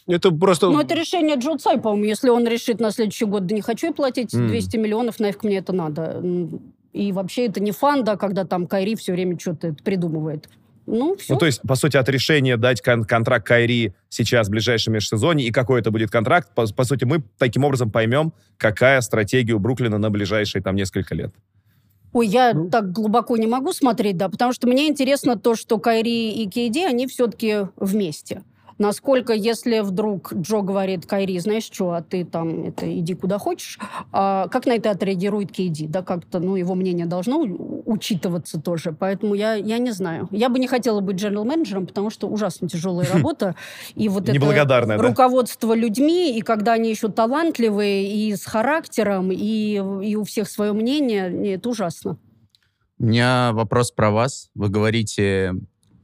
Это просто...
Ну, это решение Джо Цай, по-моему. Если он решит на следующий год, да не хочу я платить 200 mm. миллионов, нафиг мне это надо. И вообще это не фан, да, когда там Кайри все время что-то придумывает. Ну, все.
Ну, то есть, по сути, от решения дать кон- контракт Кайри сейчас в ближайшем межсезонье и какой это будет контракт, по, по сути, мы таким образом поймем, какая стратегия у Бруклина на ближайшие там несколько лет.
Ой, я
Ну.
так глубоко не могу смотреть, да, потому что мне интересно то, что Кайри и Кейди, они все-таки вместе. Насколько, если вдруг Джо говорит Кайри, знаешь что, а ты там, это, иди куда хочешь, а как на это отреагирует Кейди? Да, как-то, ну, его мнение должно учитываться тоже. Поэтому я, я не знаю. Я бы не хотела быть дженерал-менеджером, потому что ужасно тяжелая работа. И вот это руководство людьми, и когда они еще талантливые, и с характером, и, и у всех свое мнение, не, это ужасно.
У меня вопрос про вас. Вы говорите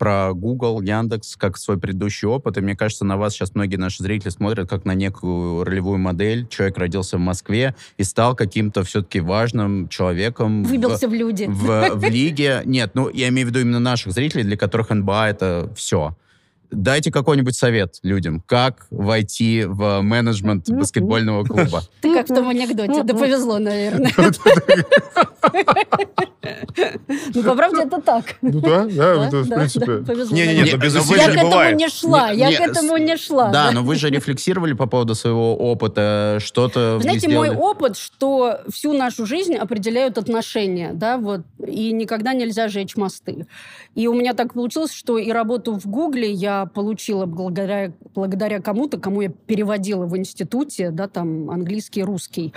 про Google, Яндекс, как свой предыдущий опыт, и мне кажется, на вас сейчас многие наши зрители смотрят как на некую ролевую модель. Человек родился в Москве и стал каким-то все-таки важным человеком. в-
Выбился в люди.
в, в лиге. Нет, ну, я имею в виду именно наших зрителей, для которых НБА это все. Дайте какой-нибудь совет людям, как войти в менеджмент баскетбольного клуба.
Ты как в том анекдоте. Да повезло, наверное. Ну, по правде, это так.
Ну да, да, в принципе...
Не-не-не, без
но вы
усилий
Я к этому не шла, я к этому не шла.
Да, но вы же рефлексировали по поводу своего опыта, что-то
знаете, мой опыт, что всю нашу жизнь определяют отношения, да, вот, и никогда нельзя жечь мосты. И у меня так получилось, что и работу в Гугле я получила благодаря, благодаря кому-то, кому я переводила в институте, да, там, английский, русский.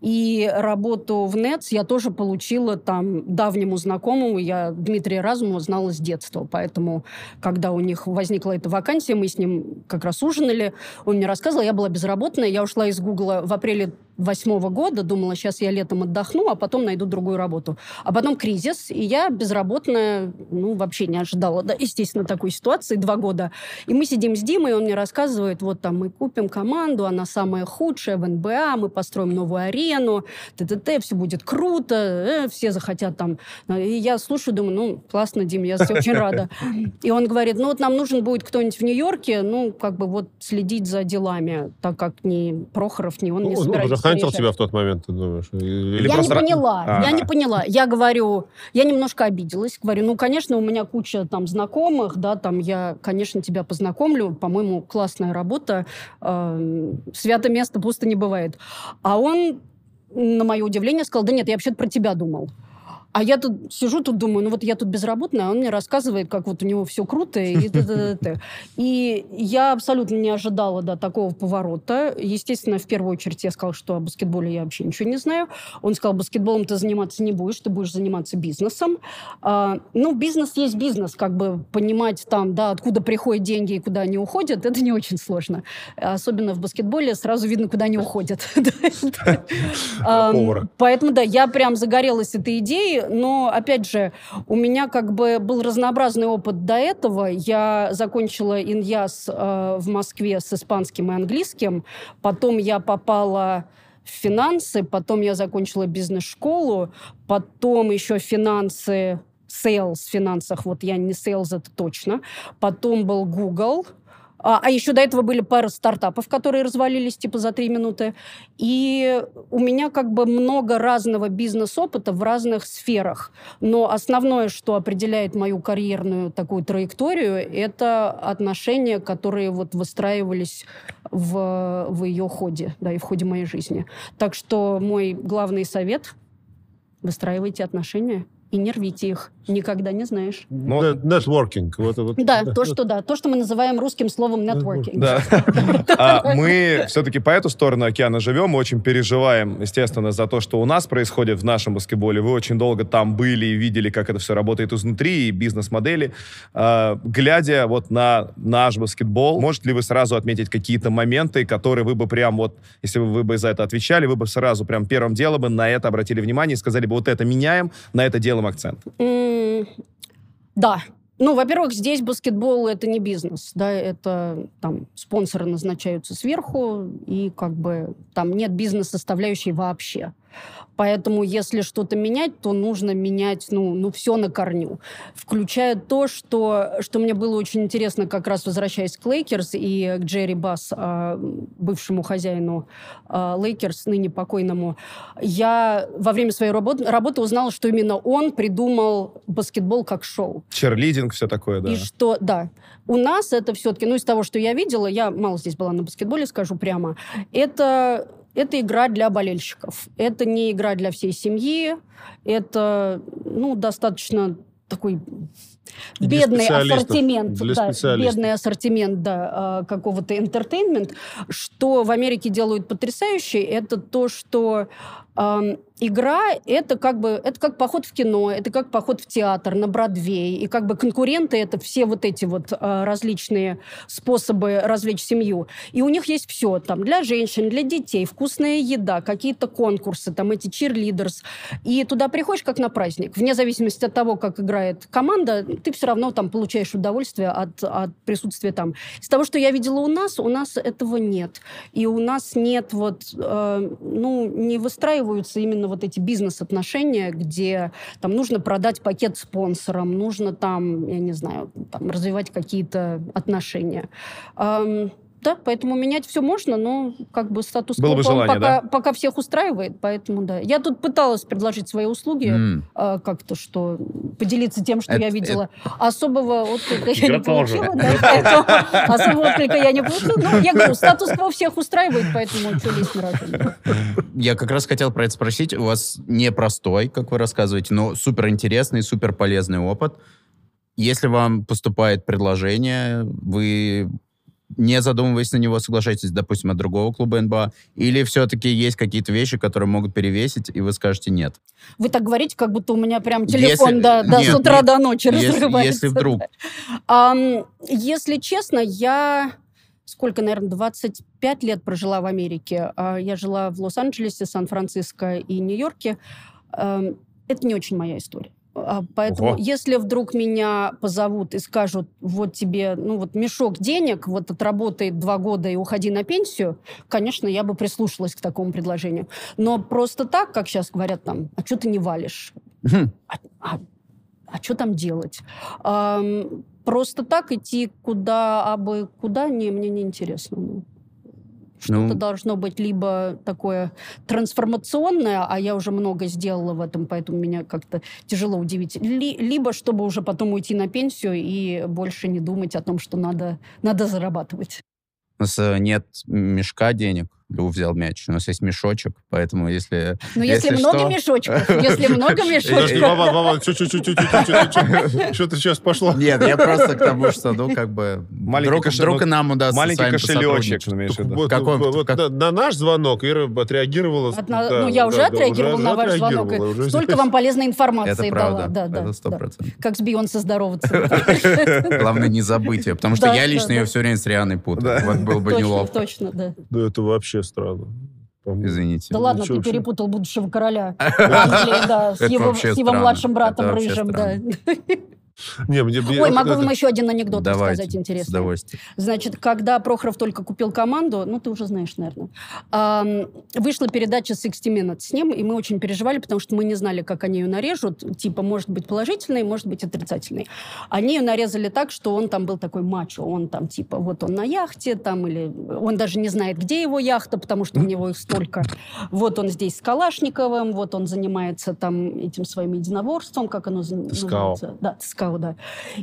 И работу в НЕЦ я тоже получила там давнему знакомому, я Дмитрия Разумова знала с детства, поэтому, когда у них возникла эта вакансия, мы с ним как раз ужинали, он мне рассказывал, я была безработная, я ушла из Гугла в апреле восьмого года, думала, сейчас я летом отдохну, а потом найду другую работу. А потом кризис, и я безработная, ну, вообще не ожидала, да, естественно, такой ситуации, два года. И мы сидим с Димой, он мне рассказывает, вот там мы купим команду, она самая худшая в НБА, мы построим новую арену, т.т.т., все будет круто, э, все захотят там. И я слушаю, думаю, ну, классно, Дим, я очень рада. И он говорит, ну, вот нам нужен будет кто-нибудь в Нью-Йорке, ну, как бы вот следить за делами, так как ни Прохоров, ни он не
Ну, он
собирается
уже хантил тебя в тот момент, ты думаешь?
Я не поняла,
А.
я не поняла. Я говорю, я немножко обиделась, говорю, ну, конечно, у меня куча там знакомых, да, там я, конечно, тебя познакомлю, по-моему, классная работа, э, свято место пусто не бывает. А он, на мое удивление, сказал, да нет, я вообще-то про тебя думал. А я тут сижу, тут думаю, ну вот я тут безработная, а он мне рассказывает, как вот у него все круто, и. И я абсолютно не ожидала, да, такого поворота. Естественно, в первую очередь я сказала, что о баскетболе я вообще ничего не знаю. Он сказал, баскетболом ты заниматься не будешь, ты будешь заниматься бизнесом. А, ну, бизнес есть бизнес, как бы понимать там, да, откуда приходят деньги и куда они уходят, это не очень сложно. Особенно в баскетболе сразу видно, куда они уходят. Поэтому, да, я прям загорелась этой идеей, но, опять же, у меня как бы был разнообразный опыт до этого. Я закончила иняз э, в Москве с испанским и английским, потом я попала в финансы, потом я закончила бизнес-школу, потом еще финансы, sales в финансах, вот я не sales, это точно. Потом был Google, а, а еще до этого были пара стартапов, которые развалились типа за три минуты. И у меня как бы много разного бизнес-опыта в разных сферах. Но основное, что определяет мою карьерную такую траекторию, это отношения, которые вот выстраивались в, в ее ходе, да, и в ходе моей жизни. Так что мой главный совет – выстраивайте отношения и не рвите их. Никогда не знаешь.
Ну,
Net- Networking. Вот, вот.
Да, то, что да, то, что мы называем русским словом networking.
Да. А мы все-таки по эту сторону океана живем, мы очень переживаем, естественно, за то, что у нас происходит в нашем баскетболе. Вы очень долго там были и видели, как это все работает изнутри, и бизнес-модели. А, Глядя вот на наш баскетбол, можете ли вы сразу отметить какие-то моменты, которые вы бы прям вот, если бы вы бы за это отвечали, вы бы сразу прям первым делом бы на это обратили внимание и сказали бы, вот это меняем, на это делаем акцент.
Да. Ну, во-первых, здесь баскетбол это не бизнес, да, это там спонсоры назначаются сверху, и как бы там нет бизнес-составляющей вообще. Поэтому, если что-то менять, то нужно менять, ну, ну все на корню. Включая то, что, что мне было очень интересно, как раз возвращаясь к Лейкерс и к Джерри Басс, а, бывшему хозяину а, Лейкерс, ныне покойному. Я во время своей работы, работы узнала, что именно он придумал баскетбол как шоу.
Черлидинг, все такое, да.
И что, да, у нас это все-таки, ну, из того, что я видела, я мало здесь была на баскетболе, скажу прямо, это это игра для болельщиков. Это не игра для всей семьи. Это, ну, достаточно такой бедный ассортимент, да, бедный ассортимент да, какого-то entertainment. Что в Америке делают потрясающе, это то, что игра это как бы это как поход в кино, это как поход в театр на Бродвей, и как бы конкуренты это все вот эти вот э, различные способы развлечь семью. И у них есть все там для женщин, для детей, вкусная еда, какие-то конкурсы, там эти cheerleaders. И туда приходишь как на праздник. Вне зависимости от того, как играет команда, ты все равно там получаешь удовольствие от, от присутствия там. Из того, что я видела у нас, у нас этого нет. И у нас нет вот, э, ну, не выстраиваются именно вот эти бизнес-отношения, где там нужно продать пакет спонсорам, нужно там, я не знаю, там, развивать какие-то отношения. Да, поэтому менять все можно, но как бы статус
Было бы желание,
пока,
да?
пока всех устраивает, поэтому да. Я тут пыталась предложить свои услуги, mm. э, как-то что, поделиться тем, что это, я видела. Это... Особого отклика я не получила. Да, особого отклика я не получила. Ну, я говорю, статус кво всех устраивает, поэтому что лезть на
Я как раз хотел про это спросить. У вас непростой, как вы рассказываете, но супер интересный, супер полезный опыт. Если вам поступает предложение, вы не задумываясь на него, соглашаетесь, допустим, от другого клуба НБА? Или все-таки есть какие-то вещи, которые могут перевесить, и вы скажете нет?
Вы так говорите, как будто у меня прям телефон если... до, до нет, с утра нет, до ночи
если,
разрывается.
Если вдруг.
Um, если честно, я сколько, наверное, 25 лет прожила в Америке. А, я жила в Лос-Анджелесе, Сан-Франциско и Нью-Йорке. Это не очень моя история. А, поэтому, Ого. если вдруг меня позовут и скажут, вот тебе, ну вот мешок денег, вот отработай два года и уходи на пенсию, конечно, я бы прислушалась к такому предложению. Но просто так, как сейчас говорят там, а что ты не валишь? А, а, а что там делать? А, просто так идти куда, абы куда, не, мне не интересно. Ну. Что-то ну, должно быть либо такое трансформационное, а я уже много сделала в этом, поэтому меня как-то тяжело удивить, ли, либо чтобы уже потом уйти на пенсию и больше не думать о том, что надо, надо зарабатывать.
У нас э, нет мешка денег, взял мяч. У нас есть мешочек, поэтому если...
Ну, если, если много что... мешочков, если много мешочков...
Вова, Вова, что-то сейчас пошло.
Нет, я просто к тому, что, ну, как бы... Вдруг нам удастся
Маленький кошелечек,
На наш звонок Ира отреагировала...
Ну, я уже отреагировала на ваш звонок. Столько вам полезной информации дала.
Это правда, это сто процентов.
Как с Бейонсе здороваться.
Главное, не забыть ее, потому что я лично ее все время с Рианой путаю. Вот был бы неловко.
Точно, да.
Да это вообще вообще странно.
Извините.
Да ладно, ты перепутал будущего короля Англии, да, с его младшим братом Рыжим, да.
Не, мне,
Ой, могу вам еще один анекдот
Давайте,
рассказать интересный.
С удовольствием.
Значит, когда Прохоров только купил команду, ну, ты уже знаешь, наверное, вышла передача 60 Minutes с ним, и мы очень переживали, потому что мы не знали, как они ее нарежут. Типа, может быть положительный, может быть отрицательный. Они ее нарезали так, что он там был такой мачо. Он там, типа, вот он на яхте, там, или он даже не знает, где его яхта, потому что у него их столько. Вот он здесь с Калашниковым, вот он занимается там этим своим единоборством, как оно называется? Да, Скау да.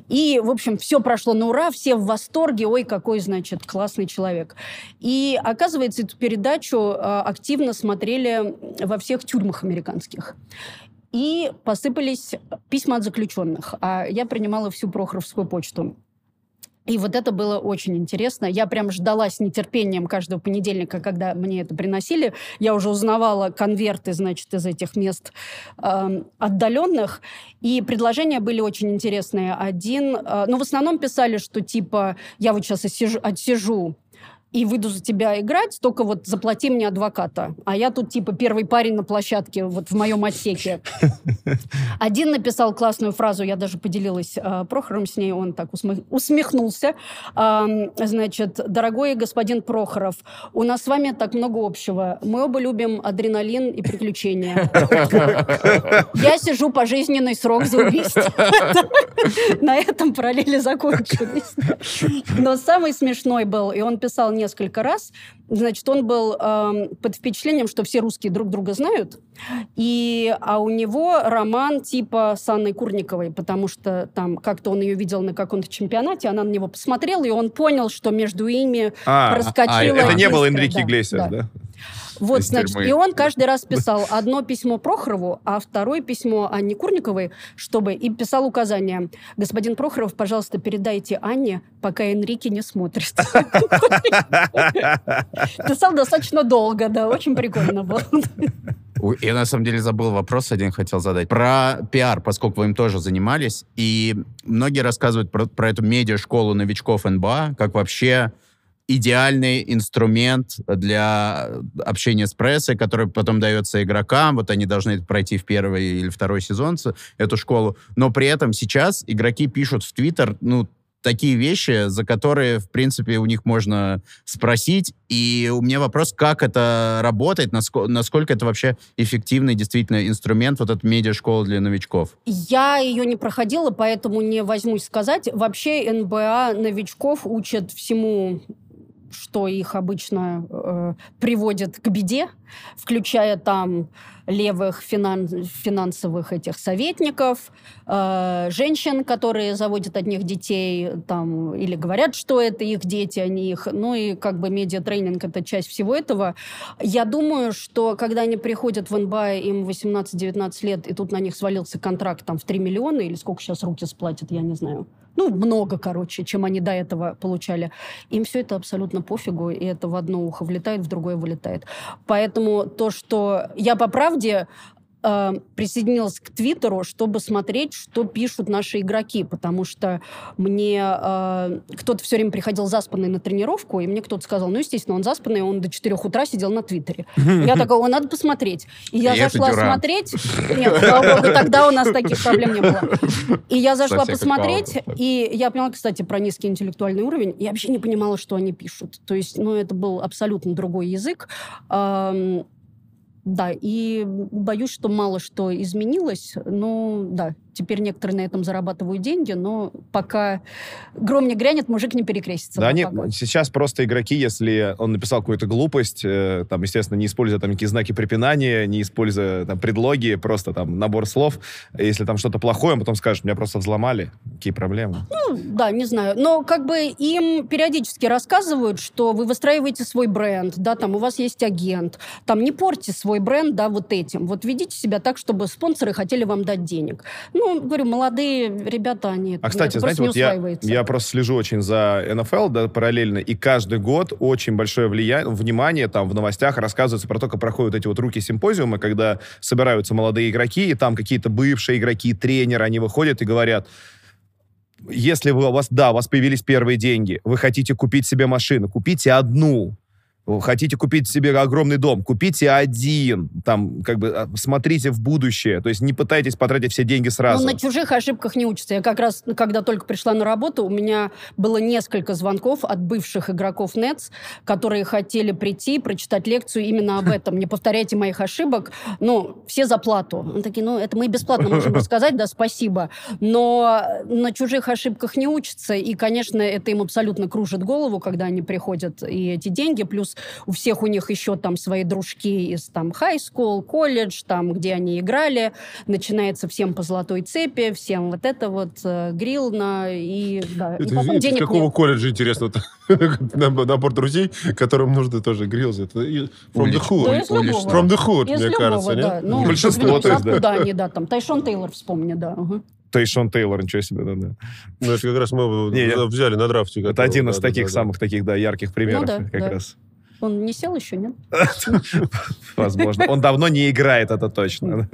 И, в общем, все прошло на ура, все в восторге, ой, какой, значит, классный человек. И, оказывается, эту передачу э, активно смотрели во всех тюрьмах американских. И посыпались письма от заключенных. А я принимала всю Прохоровскую почту. И вот это было очень интересно. Я прям ждала с нетерпением каждого понедельника, когда мне это приносили. Я уже узнавала конверты, значит, из этих мест э, отдаленных. И предложения были очень интересные. Один, э, ну, в основном писали, что типа, я вот сейчас отсижу, отсижу и выйду за тебя играть, только вот заплати мне адвоката. А я тут типа первый парень на площадке, вот в моем отсеке. Один написал классную фразу, я даже поделилась э, Прохором с ней, он так усмех, усмехнулся. Э, значит, дорогой господин Прохоров, у нас с вами так много общего. Мы оба любим адреналин и приключения. Я сижу пожизненный срок за убийство. На этом параллели закончились. Но самый смешной был, и он писал несколько раз, значит, он был э, под впечатлением, что все русские друг друга знают, и, а у него роман типа с Анной Курниковой, потому что там как-то он ее видел на каком-то чемпионате, она на него посмотрела, и он понял, что между ими
А,
проскочила...
а,
Это не был. Энрике Иглесиас,
да.
да?
Вот,
Из
значит,
тюрьмы.
и он каждый раз писал одно письмо Прохорову, а второе письмо Анне Курниковой, чтобы и писал указания. Господин Прохоров, пожалуйста, передайте Анне, пока Энрике не смотрит. Писал достаточно долго, да, очень прикольно было.
Я на самом деле забыл вопрос один хотел задать. Про пиар, поскольку вы им тоже занимались. И многие рассказывают про, про эту медиа-школу новичков НБА, как вообще идеальный инструмент для общения с прессой, который потом дается игрокам. Вот они должны пройти в первый или второй сезон эту школу. Но при этом сейчас игроки пишут в Твиттер, ну, такие вещи, за которые, в принципе, у них можно спросить. И у меня вопрос, как это работает, насколько, насколько это вообще эффективный действительно инструмент, вот эта медиа-школа для новичков.
Я ее не проходила, поэтому не возьмусь сказать. Вообще НБА новичков учат всему что их обычно э, приводит к беде, включая там левых финан- финансовых этих советников, э, женщин, которые заводят от них детей, там, или говорят, что это их дети, а не их. Ну и как бы медиатренинг — это часть всего этого. Я думаю, что когда они приходят в НБА, им 18-19 лет, и тут на них свалился контракт там в 3 миллиона, или сколько сейчас руки сплатят, я не знаю. Ну, много, короче, чем они до этого получали. Им все это абсолютно пофигу, и это в одно ухо влетает, в другое вылетает. Поэтому то, что я по правде э, присоединилась к Твиттеру, чтобы смотреть, что пишут наши игроки, потому что мне э, кто-то все время приходил заспанный на тренировку, и мне кто-то сказал, ну, естественно, он заспанный, он до 4 утра сидел на Твиттере. Я такая, о, надо посмотреть. И я
И
зашла смотреть. Нет, слава богу, тогда у нас таких проблем не было. И я зашла
всех
посмотреть, и я поняла, кстати, про низкий интеллектуальный уровень. Я вообще не понимала, что они пишут. То есть, ну, это был абсолютно другой язык. Ам, да, и боюсь, что мало что изменилось. Ну, да, теперь некоторые на этом зарабатывают деньги, но пока гром не грянет, мужик не перекрестится.
Да, нет, сейчас просто игроки, если он написал какую-то глупость, э, там, естественно, не используя там никакие знаки препинания, не используя там предлоги, просто там набор слов. Если там что-то плохое, он потом скажет, меня просто взломали. Какие проблемы?
Ну, да, не знаю. Но как бы им периодически рассказывают, что вы выстраиваете свой бренд, да, там у вас есть агент, там не порти свой бренд, да, вот этим. Вот ведите себя так, чтобы спонсоры хотели вам дать денег. Ну, говорю, молодые ребята, они
А, кстати, знаете, вот я, я просто слежу очень за НФЛ, да, параллельно, и каждый год очень большое влияние, внимание там в новостях рассказывается про то, как проходят эти вот руки-симпозиумы, когда собираются молодые игроки, и там какие-то бывшие игроки, тренеры, они выходят и говорят, если вы, у вас, да, у вас появились первые деньги, вы хотите купить себе машину, купите одну. Хотите купить себе огромный дом, купите один, там, как бы, а, смотрите в будущее, то есть не пытайтесь потратить все деньги сразу.
Ну, на чужих ошибках не учатся. Я как раз, когда только пришла на работу, у меня было несколько звонков от бывших игроков Нетс, которые хотели прийти, прочитать лекцию именно об этом. Не повторяйте моих ошибок. Ну, все за плату. Они такие, ну, это мы и бесплатно можем рассказать, да, спасибо. Но на чужих ошибках не учатся, и, конечно, это им абсолютно кружит голову, когда они приходят, и эти деньги, плюс у всех у них еще там свои дружки из там high school, колледж, там, где они играли, начинается всем по золотой цепи, всем вот это вот э, грил на и да, и
Это
потом
из
денег
какого
нет.
колледжа, интересно, набор друзей, которым нужно тоже грилз. Это и- from the hood.
Да.
From the hood, мне кажется,
да.
нет?
Ну,
Большинство, то есть, да.
да, там, Тайшон Тейлор вспомни, да. ага.
Тейшон Тейлор, ничего себе, да, да.
Ну, это как раз мы
Не, я-
взяли на драфте.
Это один из
да, да,
таких
да, да.
самых таких, да, ярких примеров,
да,
как
да.
раз.
Он не сел еще, нет?
Возможно. Он давно не играет, это точно.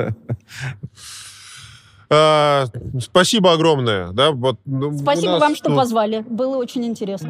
А, спасибо огромное. Да, вот, ну,
Спасибо вам, что
тут-
позвали. Было очень интересно.